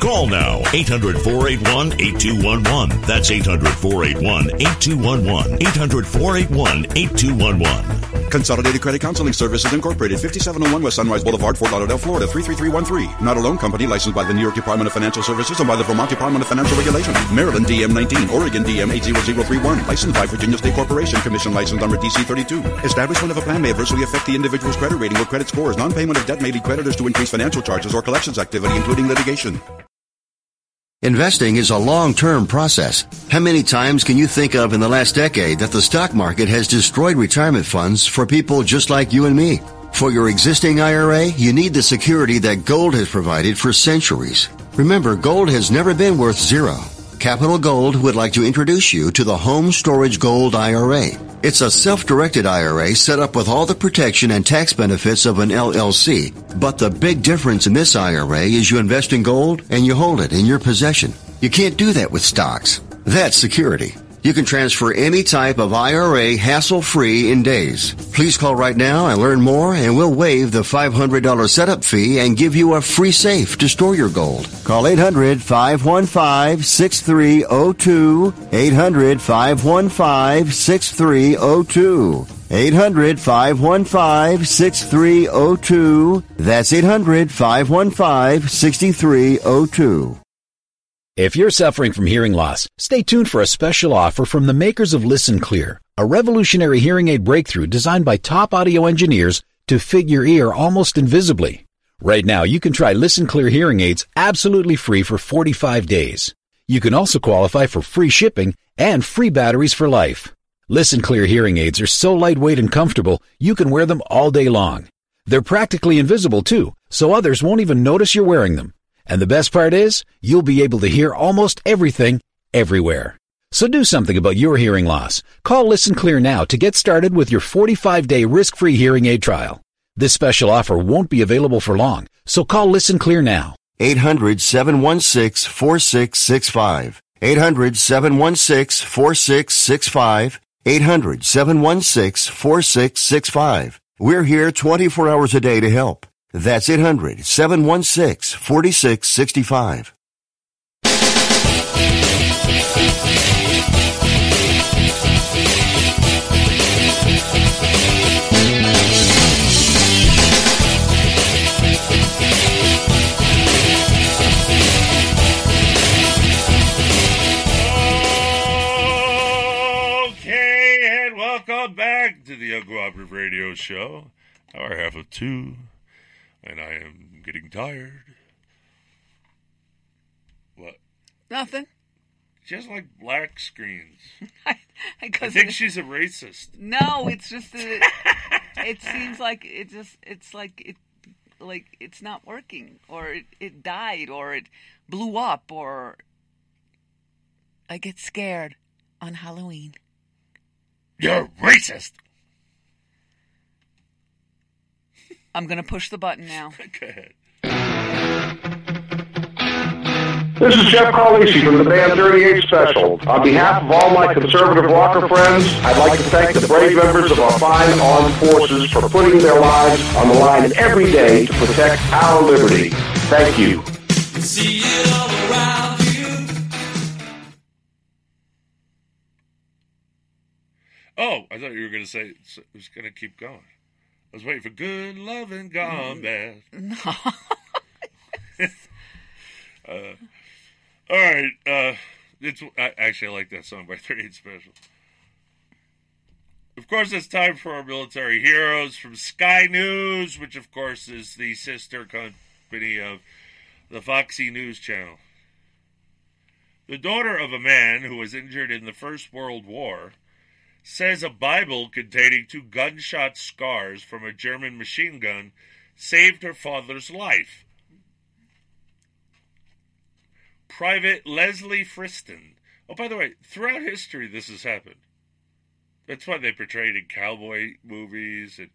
Call now 800 481 8211. That's 800 481 8211. 800 481 8211. Consolidated Credit Counseling Services Incorporated, 5701 West Sunrise Boulevard, Fort Lauderdale, Florida, 33313. Not a loan company licensed by the New York Department of Financial Services and by the Vermont Department of Financial Regulation. Maryland DM 19, Oregon DM 80031. Licensed by Virginia State Corporation, Commission licensed number DC 32. Establishment of a plan may adversely affect the individual's credit rating or credit scores. Non-payment of debt may lead creditors to increase financial charges or collections activity, including litigation. Investing is a long-term process. How many times can you think of in the last decade that the stock market has destroyed retirement funds for people just like you and me? For your existing IRA, you need the security that gold has provided for centuries. Remember, gold has never been worth zero. Capital Gold would like to introduce you to the Home Storage Gold IRA. It's a self-directed IRA set up with all the protection and tax benefits of an LLC. But the big difference in this IRA is you invest in gold and you hold it in your possession. You can't do that with stocks. That's security. You can transfer any type of IRA hassle-free in days. Please call right now and learn more and we'll waive the $500 setup fee and give you a free safe to store your gold. Call 800-515-6302. 800-515-6302. 800-515-6302. That's 800-515-6302. If you're suffering from hearing loss, stay tuned for a special offer from the makers of Listen Clear, a revolutionary hearing aid breakthrough designed by top audio engineers to fit your ear almost invisibly. Right now, you can try Listen Clear hearing aids absolutely free for 45 days. You can also qualify for free shipping and free batteries for life. Listen Clear hearing aids are so lightweight and comfortable, you can wear them all day long. They're practically invisible too, so others won't even notice you're wearing them. And the best part is, you'll be able to hear almost everything, everywhere. So do something about your hearing loss. Call Listen Clear now to get started with your 45-day risk-free hearing aid trial. This special offer won't be available for long, so call Listen Clear now. 800 716 4665. 800 716 4665. 800 716 4665. We're here 24 hours a day to help. That's 800 716 4665. Okay, and welcome back to the Uncooperative Radio Show, hour half of two, and I am getting tired. What? Nothing. Just like black screens. I think she's a racist. No, it's just that it seems like it just it's like it like it's not working or it, it died or it blew up or I get scared on Halloween. You're racist. I'm gonna push the button now. Go ahead. This is Jeff Carlisi from the band 38 Special. On behalf of all my conservative rocker friends, I'd like to thank the brave members of our fine armed forces for putting their lives on the line every day to protect our liberty. Thank you. See it all around you. Oh, I thought you were going to say it was going to keep going. I was waiting for good loving gone bad. No. Uh, all right. Uh, it's I, actually I like that song by 38 Special. Of course, it's time for our military heroes from Sky News, which of course is the sister company of the Foxy News Channel. The daughter of a man who was injured in the First World War says a Bible containing two gunshot scars from a German machine gun saved her father's life. Private Leslie Friston. Oh, by the way, throughout history, this has happened. That's why they portrayed in cowboy movies, and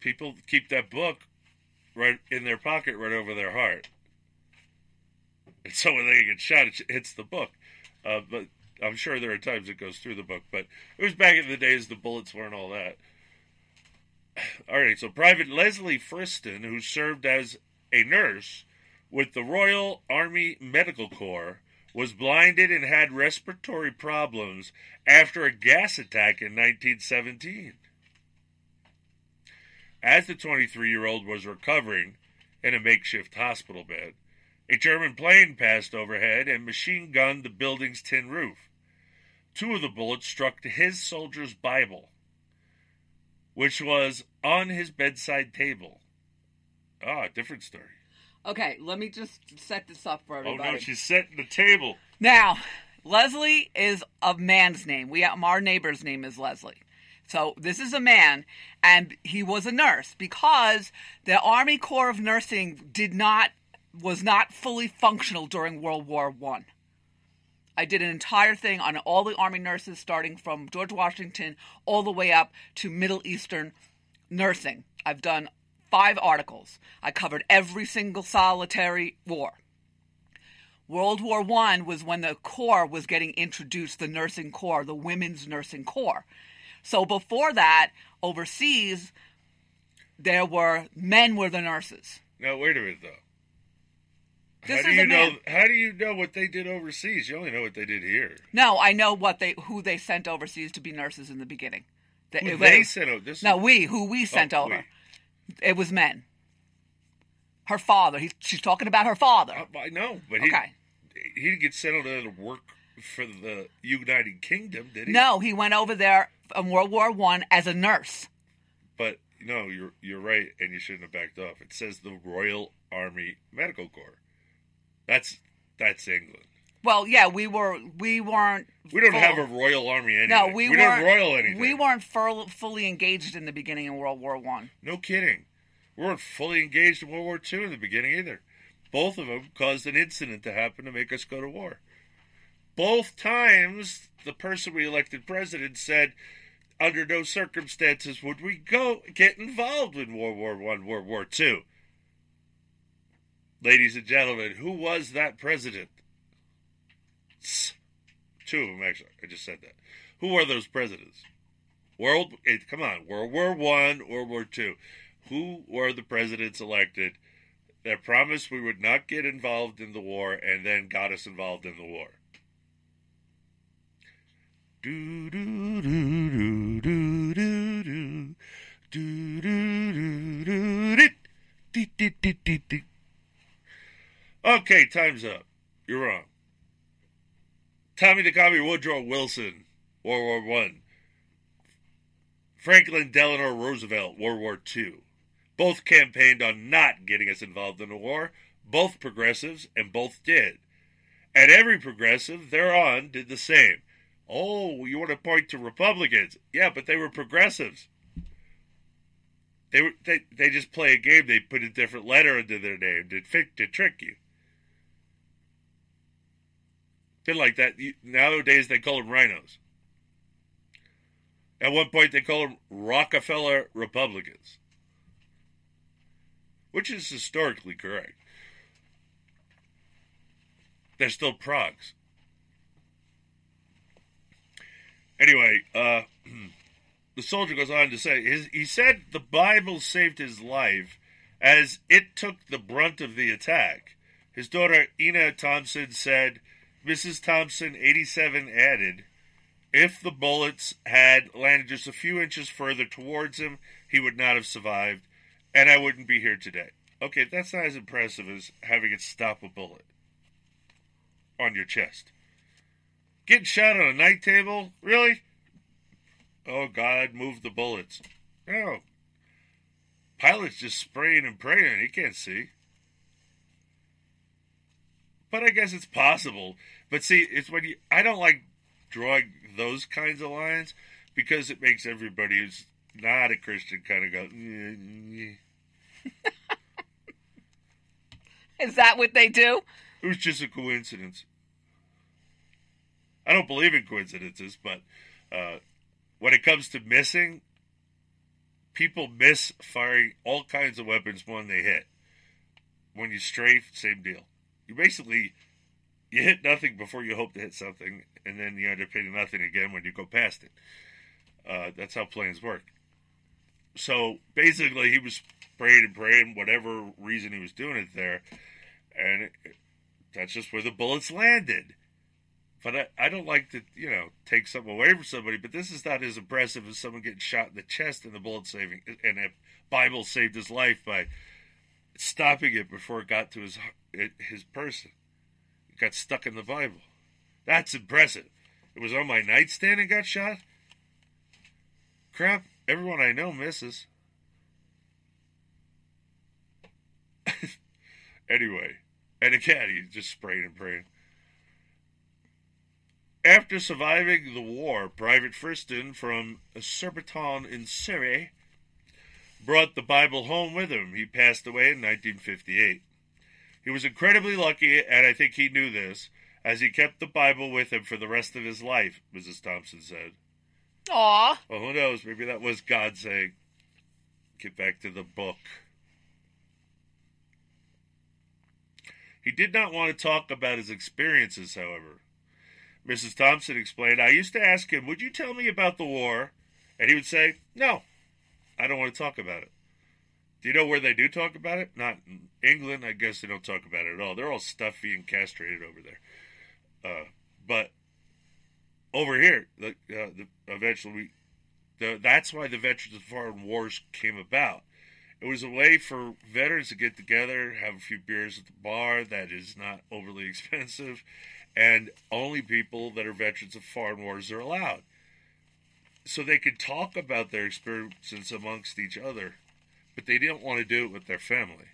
people keep that book right in their pocket, right over their heart. And so when they get shot, it hits the book. Uh, but I'm sure there are times it goes through the book. But it was back in the days the bullets weren't all that. All right, so Private Leslie Friston, who served as a nurse with the Royal Army Medical Corps, was blinded and had respiratory problems after a gas attack in 1917. As the 23 year old was recovering in a makeshift hospital bed, a German plane passed overhead and machine gunned the building's tin roof. Two of the bullets struck his soldier's Bible, which was on his bedside table. Ah, different story. Okay, let me just set this up for everybody. Oh no, she's setting the table. Now, Leslie is a man's name. We our neighbor's name is Leslie. So this is a man, and he was a nurse because the Army Corps of Nursing did not was not fully functional during World War One. I. did an entire thing on all the Army nurses, starting from George Washington all the way up to Middle Eastern nursing. I've done five articles. I covered every single solitary war. World War One was when the Corps was getting introduced, the nursing corps, the women's nursing corps. So before that, overseas, there were men were the nurses. Now wait a minute though. This how do you know? man. How do you know what they did overseas? You only know what they did here. No, I know what they who they sent overseas to be nurses in the beginning. Who it they was- sent over? This no, is- we who we oh, sent Oh, over. It was men. Her father. He, she's talking about her father. Uh, I know, but he okay. he didn't get sent over to work for the United Kingdom, did he? No, he went over there in World War One as a nurse. But no, you're you're right, and you shouldn't have backed off. It says the Royal Army Medical Corps. That's that's England. Well, yeah, we were. We weren't. We don't full- have a royal army anyway. No, we, we weren't. don't royal anything. We weren't fur- fully engaged in the beginning of World War One. No kidding. We weren't fully engaged in World War II in the beginning either. Both of them caused an incident to happen to make us go to war. Both times, the person we elected president said, under no circumstances would we go get involved in World War One, World War Two. Ladies and gentlemen, who was that president? Two of them, actually. I just said that. Who are those presidents? World, eh, come on, World War One, World War Two. Who were the presidents elected that promised we would not get involved in the war and then got us involved in the war? Do do do do do do do do do do do dee, dee, dee, dee. Okay, time's up. You're wrong. Tommy the Woodrow Wilson, World War One. Franklin Delano Roosevelt, World War II. Both campaigned on not getting us involved in the war. Both progressives, and both did. And every progressive thereon did the same. Oh, you want to point to Republicans? Yeah, but they were progressives. They were they, they just play a game. They put a different letter under their name to, to trick you. Been like that. Nowadays they call them RINOs. At one point they call them Rockefeller Republicans, which is historically correct. They're still progs. Anyway, uh, the soldier goes on to say, his, he said the Bible saved his life as it took the brunt of the attack. His daughter, Ina Thompson, said, Mrs. Thompson, 87, added, if the bullets had landed just a few inches further towards him, he would not have survived, and I wouldn't be here today. Okay, that's not as impressive as having it stop a bullet on your chest. Getting shot on a night table? Really? Oh, God, move the bullets. No. Pilot's just spraying and praying. He can't see. But I guess it's possible. But see, it's when you. I don't like drawing those kinds of lines because it makes everybody who's not a Christian kind of go. Is that what they do? It was just a coincidence. I don't believe in coincidences, but uh, when it comes to missing, people miss firing all kinds of weapons when they hit. When you strafe, same deal. You basically you hit nothing before you hope to hit something, and then you end up hitting nothing again when you go past it. Uh, that's how planes work. So basically, he was praying and praying, whatever reason he was doing it there, and it, that's just where the bullets landed. But I, I don't like to, you know, take something away from somebody. But this is not as impressive as someone getting shot in the chest and the bullet saving, and the Bible saved his life by stopping it before it got to his his person. It got stuck in the Bible. That's impressive. It was on my nightstand and got shot. Crap! Everyone I know misses. anyway, and again, he's just spraying and praying. After surviving the war, Private Friston from Surbiton in Surrey brought the Bible home with him. He passed away in 1958. He was incredibly lucky, and I think he knew this, as he kept the Bible with him for the rest of his life, Mrs. Thompson said. Aw. Well, who knows? Maybe that was God saying, get back to the book. He did not want to talk about his experiences, however. Mrs. Thompson explained, I used to ask him, Would you tell me about the war? And he would say, No, I don't want to talk about it. Do you know where they do talk about it? Not England. I guess they don't talk about it at all. They're all stuffy and castrated over there. Uh, but over here, the, uh, the eventually, we, the, that's why the Veterans of Foreign Wars came about. It was a way for veterans to get together, have a few beers at the bar that is not overly expensive, and only people that are veterans of foreign wars are allowed. So they could talk about their experiences amongst each other, but they didn't want to do it with their family.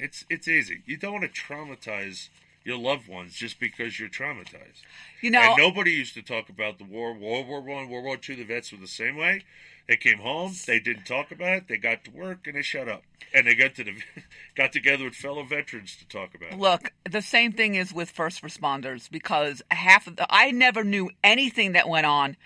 It's it's easy. You don't want to traumatize your loved ones just because you're traumatized. You know- and nobody used to talk about the war, World War One, World War Two. The vets were the same way. They came home, they didn't talk about it. They got to work and they shut up, and they got to the got together with fellow veterans to talk about it. Look, the same thing is with first responders because half of the I never knew anything that went on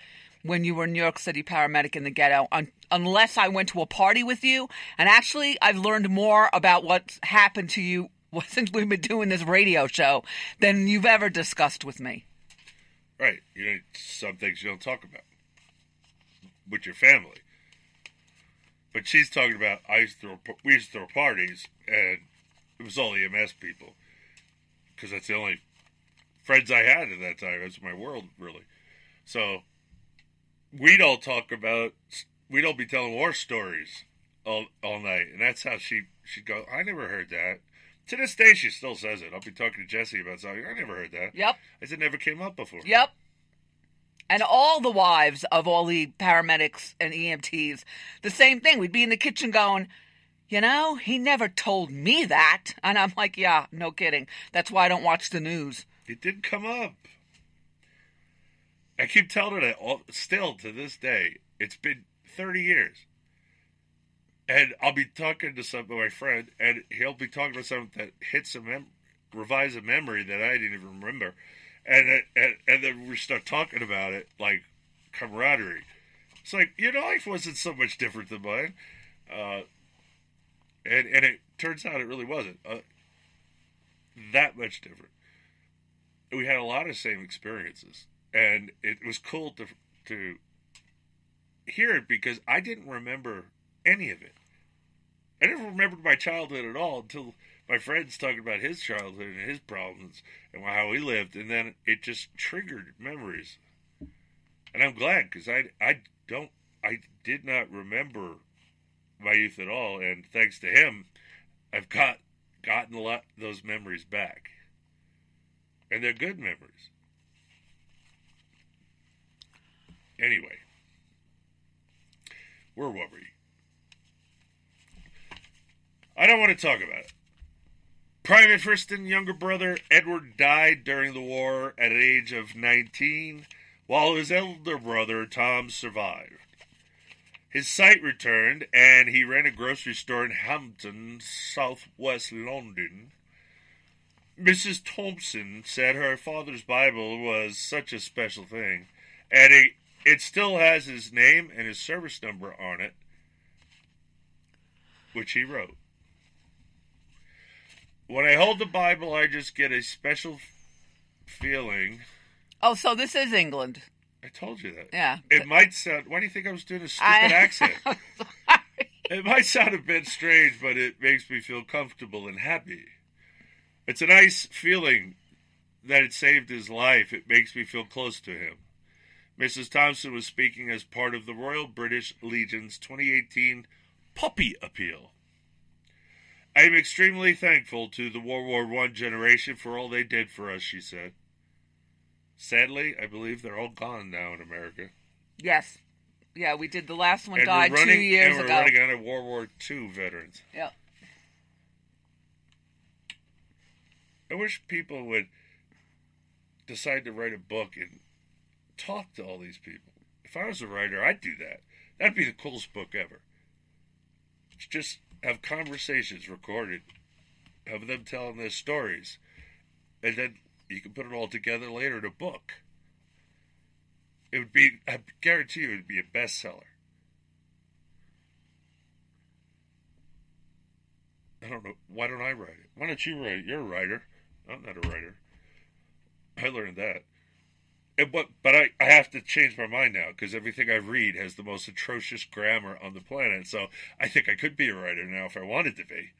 when you were New York City paramedic in the ghetto un, unless I went to a party with you. And actually, I've learned more about what's happened to you since we've been doing this radio show than you've ever discussed with me. Right. You know, some things you don't talk about with your family. But she's talking about I used to throw, we used to throw parties, and it was all EMS people because that's the only friends I had at that time. That's my world, really. So we'd all talk about we'd all be telling war stories all all night, and that's how she she'd go. I never heard that. To this day, she still says it. I'll be talking to Jesse about something. I never heard that. Yep. I said never came up before. Yep. And all the wives of all the paramedics and EMTs, the same thing. We'd be in the kitchen going, you know, he never told me that. And I'm like, yeah, no kidding. That's why I don't watch the news. It didn't come up. I keep telling that all, still to this day. It's been 30 years. And I'll be talking to some of my friend, and he'll be talking about something that hits a mem- revives a memory that I didn't even remember, and and and then we start talking about it like camaraderie. It's like your life wasn't so much different than mine, uh, and and it turns out it really wasn't uh, that much different. We had a lot of same experiences, and it was cool to to hear it because I didn't remember any of it. I never remembered my childhood at all until my friends talking about his childhood and his problems and how he lived, and then it just triggered memories. And I'm glad because I I don't I did not remember my youth at all, and thanks to him, I've got gotten a lot those memories back, and they're good memories. Anyway, where were we? I don't want to talk about it. Private Friston, younger brother Edward, died during the war at an age of 19, while his elder brother Tom survived. His sight returned, and he ran a grocery store in Hampton, southwest London. Mrs. Thompson said her father's Bible was such a special thing, and it, still has his name and his service number on it, which he wrote. When I hold the Bible, I just get a special feeling. Oh, so this is England. I told you that. Yeah. It might sound. Why do you think I was doing a stupid I- accent? It might sound a bit strange, but it makes me feel comfortable and happy. It's a nice feeling that it saved his life. It makes me feel close to him. Mrs. Thompson was speaking as part of the Royal British Legion's 2018 Poppy Appeal. I am extremely thankful to the World War I generation for all they did for us, she said. Sadly, I believe they're all gone now in America. Yes. Yeah, we did. The last one And died running, two years and we're ago. running out of World War II veterans. Yep. I wish people would decide to write a book and talk to all these people. If I was a writer, I'd do that. That'd be the coolest book ever. Just have conversations recorded have them telling their stories, and then you can put it all together later in a book. It would be, I guarantee you, it would be a bestseller. I don't know. Why don't I write it? Why don't you write it? You're a writer. I'm not a writer. I learned that. And but but I, I have to change my mind now because everything I read has the most atrocious grammar on the planet. So I think I could be a writer now if I wanted to be.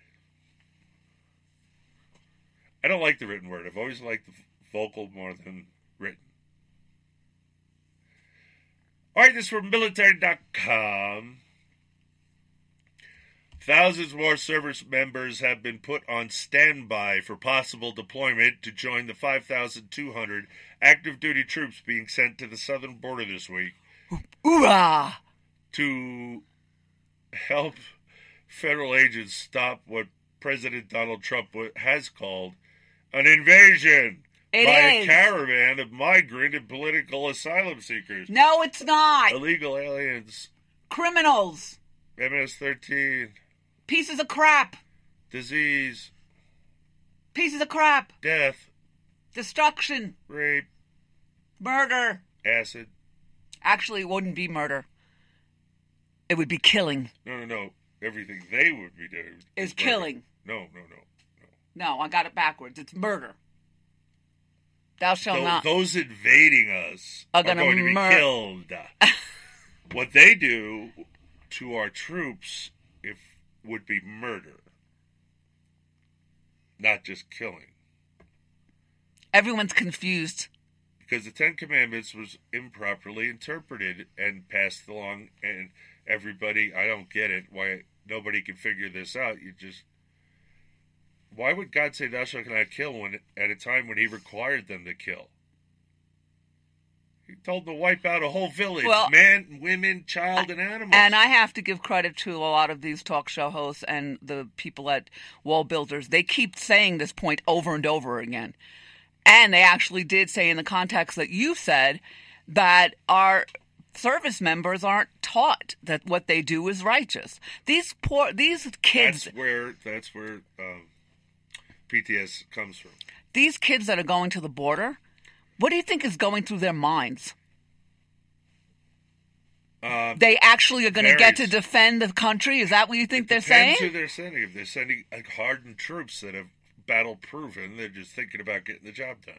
I don't like the written word. I've always liked the vocal more than written. All right, this is from military.com. Thousands more service members have been put on standby for possible deployment to join the 5,200 active duty troops being sent to the southern border this week. Hoorah! To help federal agents stop what President Donald Trump has called an invasion It by is. a caravan of migrant and political asylum seekers. No, it's not. Illegal aliens. Criminals. MS-13. Pieces of crap. Disease. Pieces of crap. Death. Destruction. Rape. Murder. Acid. Actually, it wouldn't be murder. It would be killing. No, no, no. Everything they would be doing Is murder. killing. No, no, no. No, I got it backwards. It's murder. Thou shalt Tho- not. Those invading us Are are, going to be mur- killed. what they do to our troops would be murder, not just killing. Everyone's confused. Because the Ten Commandments was improperly interpreted and passed along, and everybody, I don't get it. Why nobody can figure this out? You just. Why would God say, Thou shalt not kill when, at a time when He required them to kill? He told them to wipe out a whole village Well- man, women, child, and animals. And I have to give credit to a lot of these talk show hosts and the people at Wall Builders. They keep saying this point over and over again. And they actually did say, in the context that you said, that our service members aren't taught that what they do is righteous. These poor, these kids, That's where that's where um, PTS comes from. these kids that are going to the border, what do you think is going through their minds? Um, They actually are going to get to defend the country. Is that what you think they're saying? who they're sending. If they're sending like, hardened troops that have battle proven, they're just thinking about getting the job done.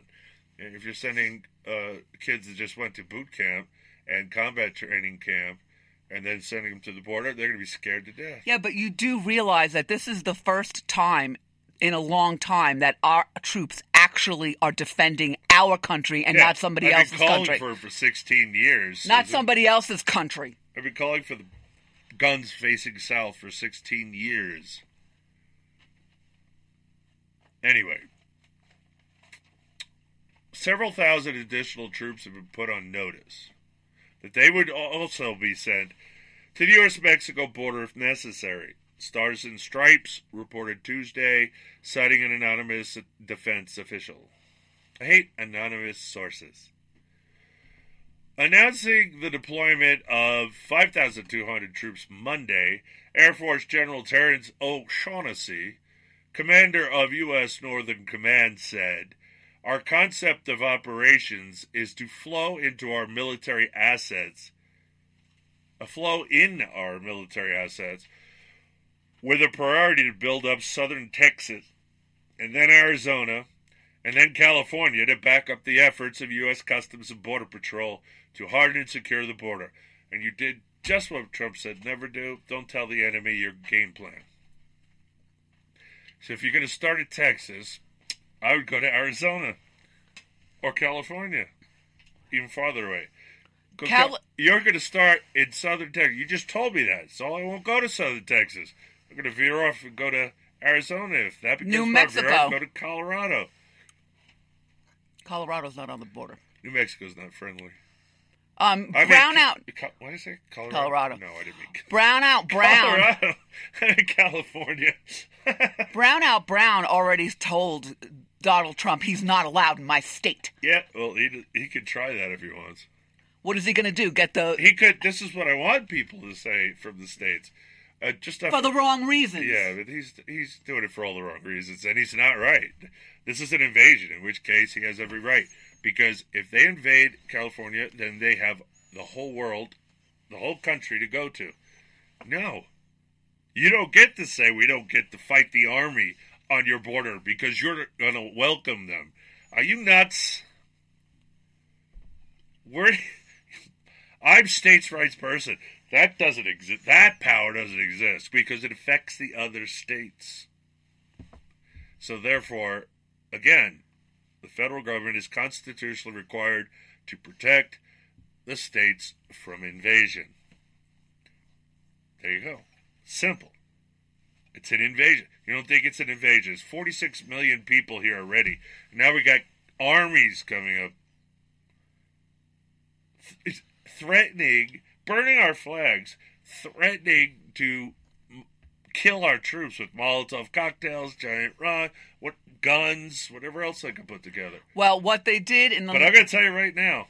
If you're sending uh, kids that just went to boot camp and combat training camp, and then sending them to the border, they're going to be scared to death. Yeah, but you do realize that this is the first time in a long time that our troops actually are defending our country and Yeah, not somebody I've else's been calling country. for for 16 years. Not So somebody else's country. I've been calling for the guns facing south for 16 years. Anyway, several thousand additional troops have been put on notice that they would also be sent to the U.S. Mexico border if necessary. Stars and Stripes reported Tuesday, citing an anonymous defense official. I hate anonymous sources. Announcing the deployment of 5,200 troops Monday, Air Force General Terrence O'Shaughnessy, commander of U.S. Northern Command, said, Our concept of operations is to flow into our military assets, a flow in our military assets, with a priority to build up southern Texas and then Arizona and then California to back up the efforts of U.S. Customs and Border Patrol to harden and secure the border. And you did just what Trump said never do. Don't tell the enemy your game plan. So if you're going to start at Texas, I would go to Arizona or California, even farther away. Go Cal- Cal- you're going to start in southern Texas. You just told me that, so I won't go to southern Texas. I'm going to veer off and go to Arizona. If that becomes New Mexico. go to Colorado. Colorado's not on the border. New Mexico's not friendly. Um, I mean, brown out, what did I say? Colorado. Colorado. No, I didn't mean brown out, brown. Colorado. California. Brown out, brown already told Donald Trump he's not allowed in my state. Yeah, well, he he could try that if he wants. What is he going to do? Get the He could. This is what I want people to say from the states. Uh, just for the wrong reasons. Yeah, but he's he's doing it for all the wrong reasons, and he's not right. This is an invasion, in which case he has every right. Because if they invade California, then they have the whole world, the whole country to go to. No, you don't get to say we don't get to fight the army on your border because you're going to welcome them. Are you nuts? We're I'm states' rights person. That doesn't exist. That power doesn't exist because it affects the other states. So therefore, again, the federal government is constitutionally required to protect the states from invasion. There you go. Simple. It's an invasion. You don't think it's an invasion? There's 46 million people here already. Now we got armies coming up th- threatening, burning our flags, threatening to kill our troops with Molotov cocktails, giant rock, what guns, whatever else they can put together. Well, what they did in the But I'm going to tell you right now,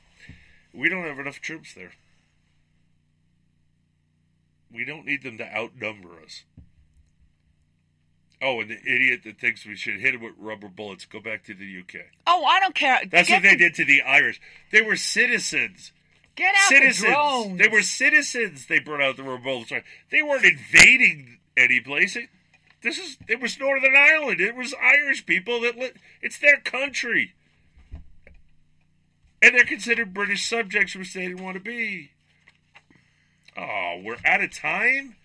we don't have enough troops there. We don't need them to outnumber us. Oh, and the idiot that thinks we should hit him with rubber bullets. Go back to the UK. Oh, I don't care. That's Get what they the- did to the Irish. They were citizens. Get out citizens. the drones. They were citizens. They brought out the bullets. They weren't invading any place. It, this is it was Northern Ireland. It was Irish people that lit. It's their country, and they're considered British subjects, which they didn't want to be. Oh, we're out of time.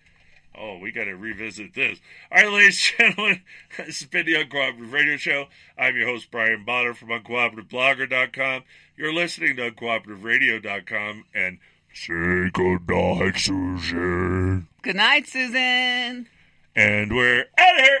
Oh, we got to revisit this. All right, ladies and gentlemen, this has been the Uncooperative Radio Show. I'm your host, Brian Bonner from UncooperativeBlogger.com. You're listening to UncooperativeRadio.com, and say goodnight, Susan. Good night, Susan. And we're out of here.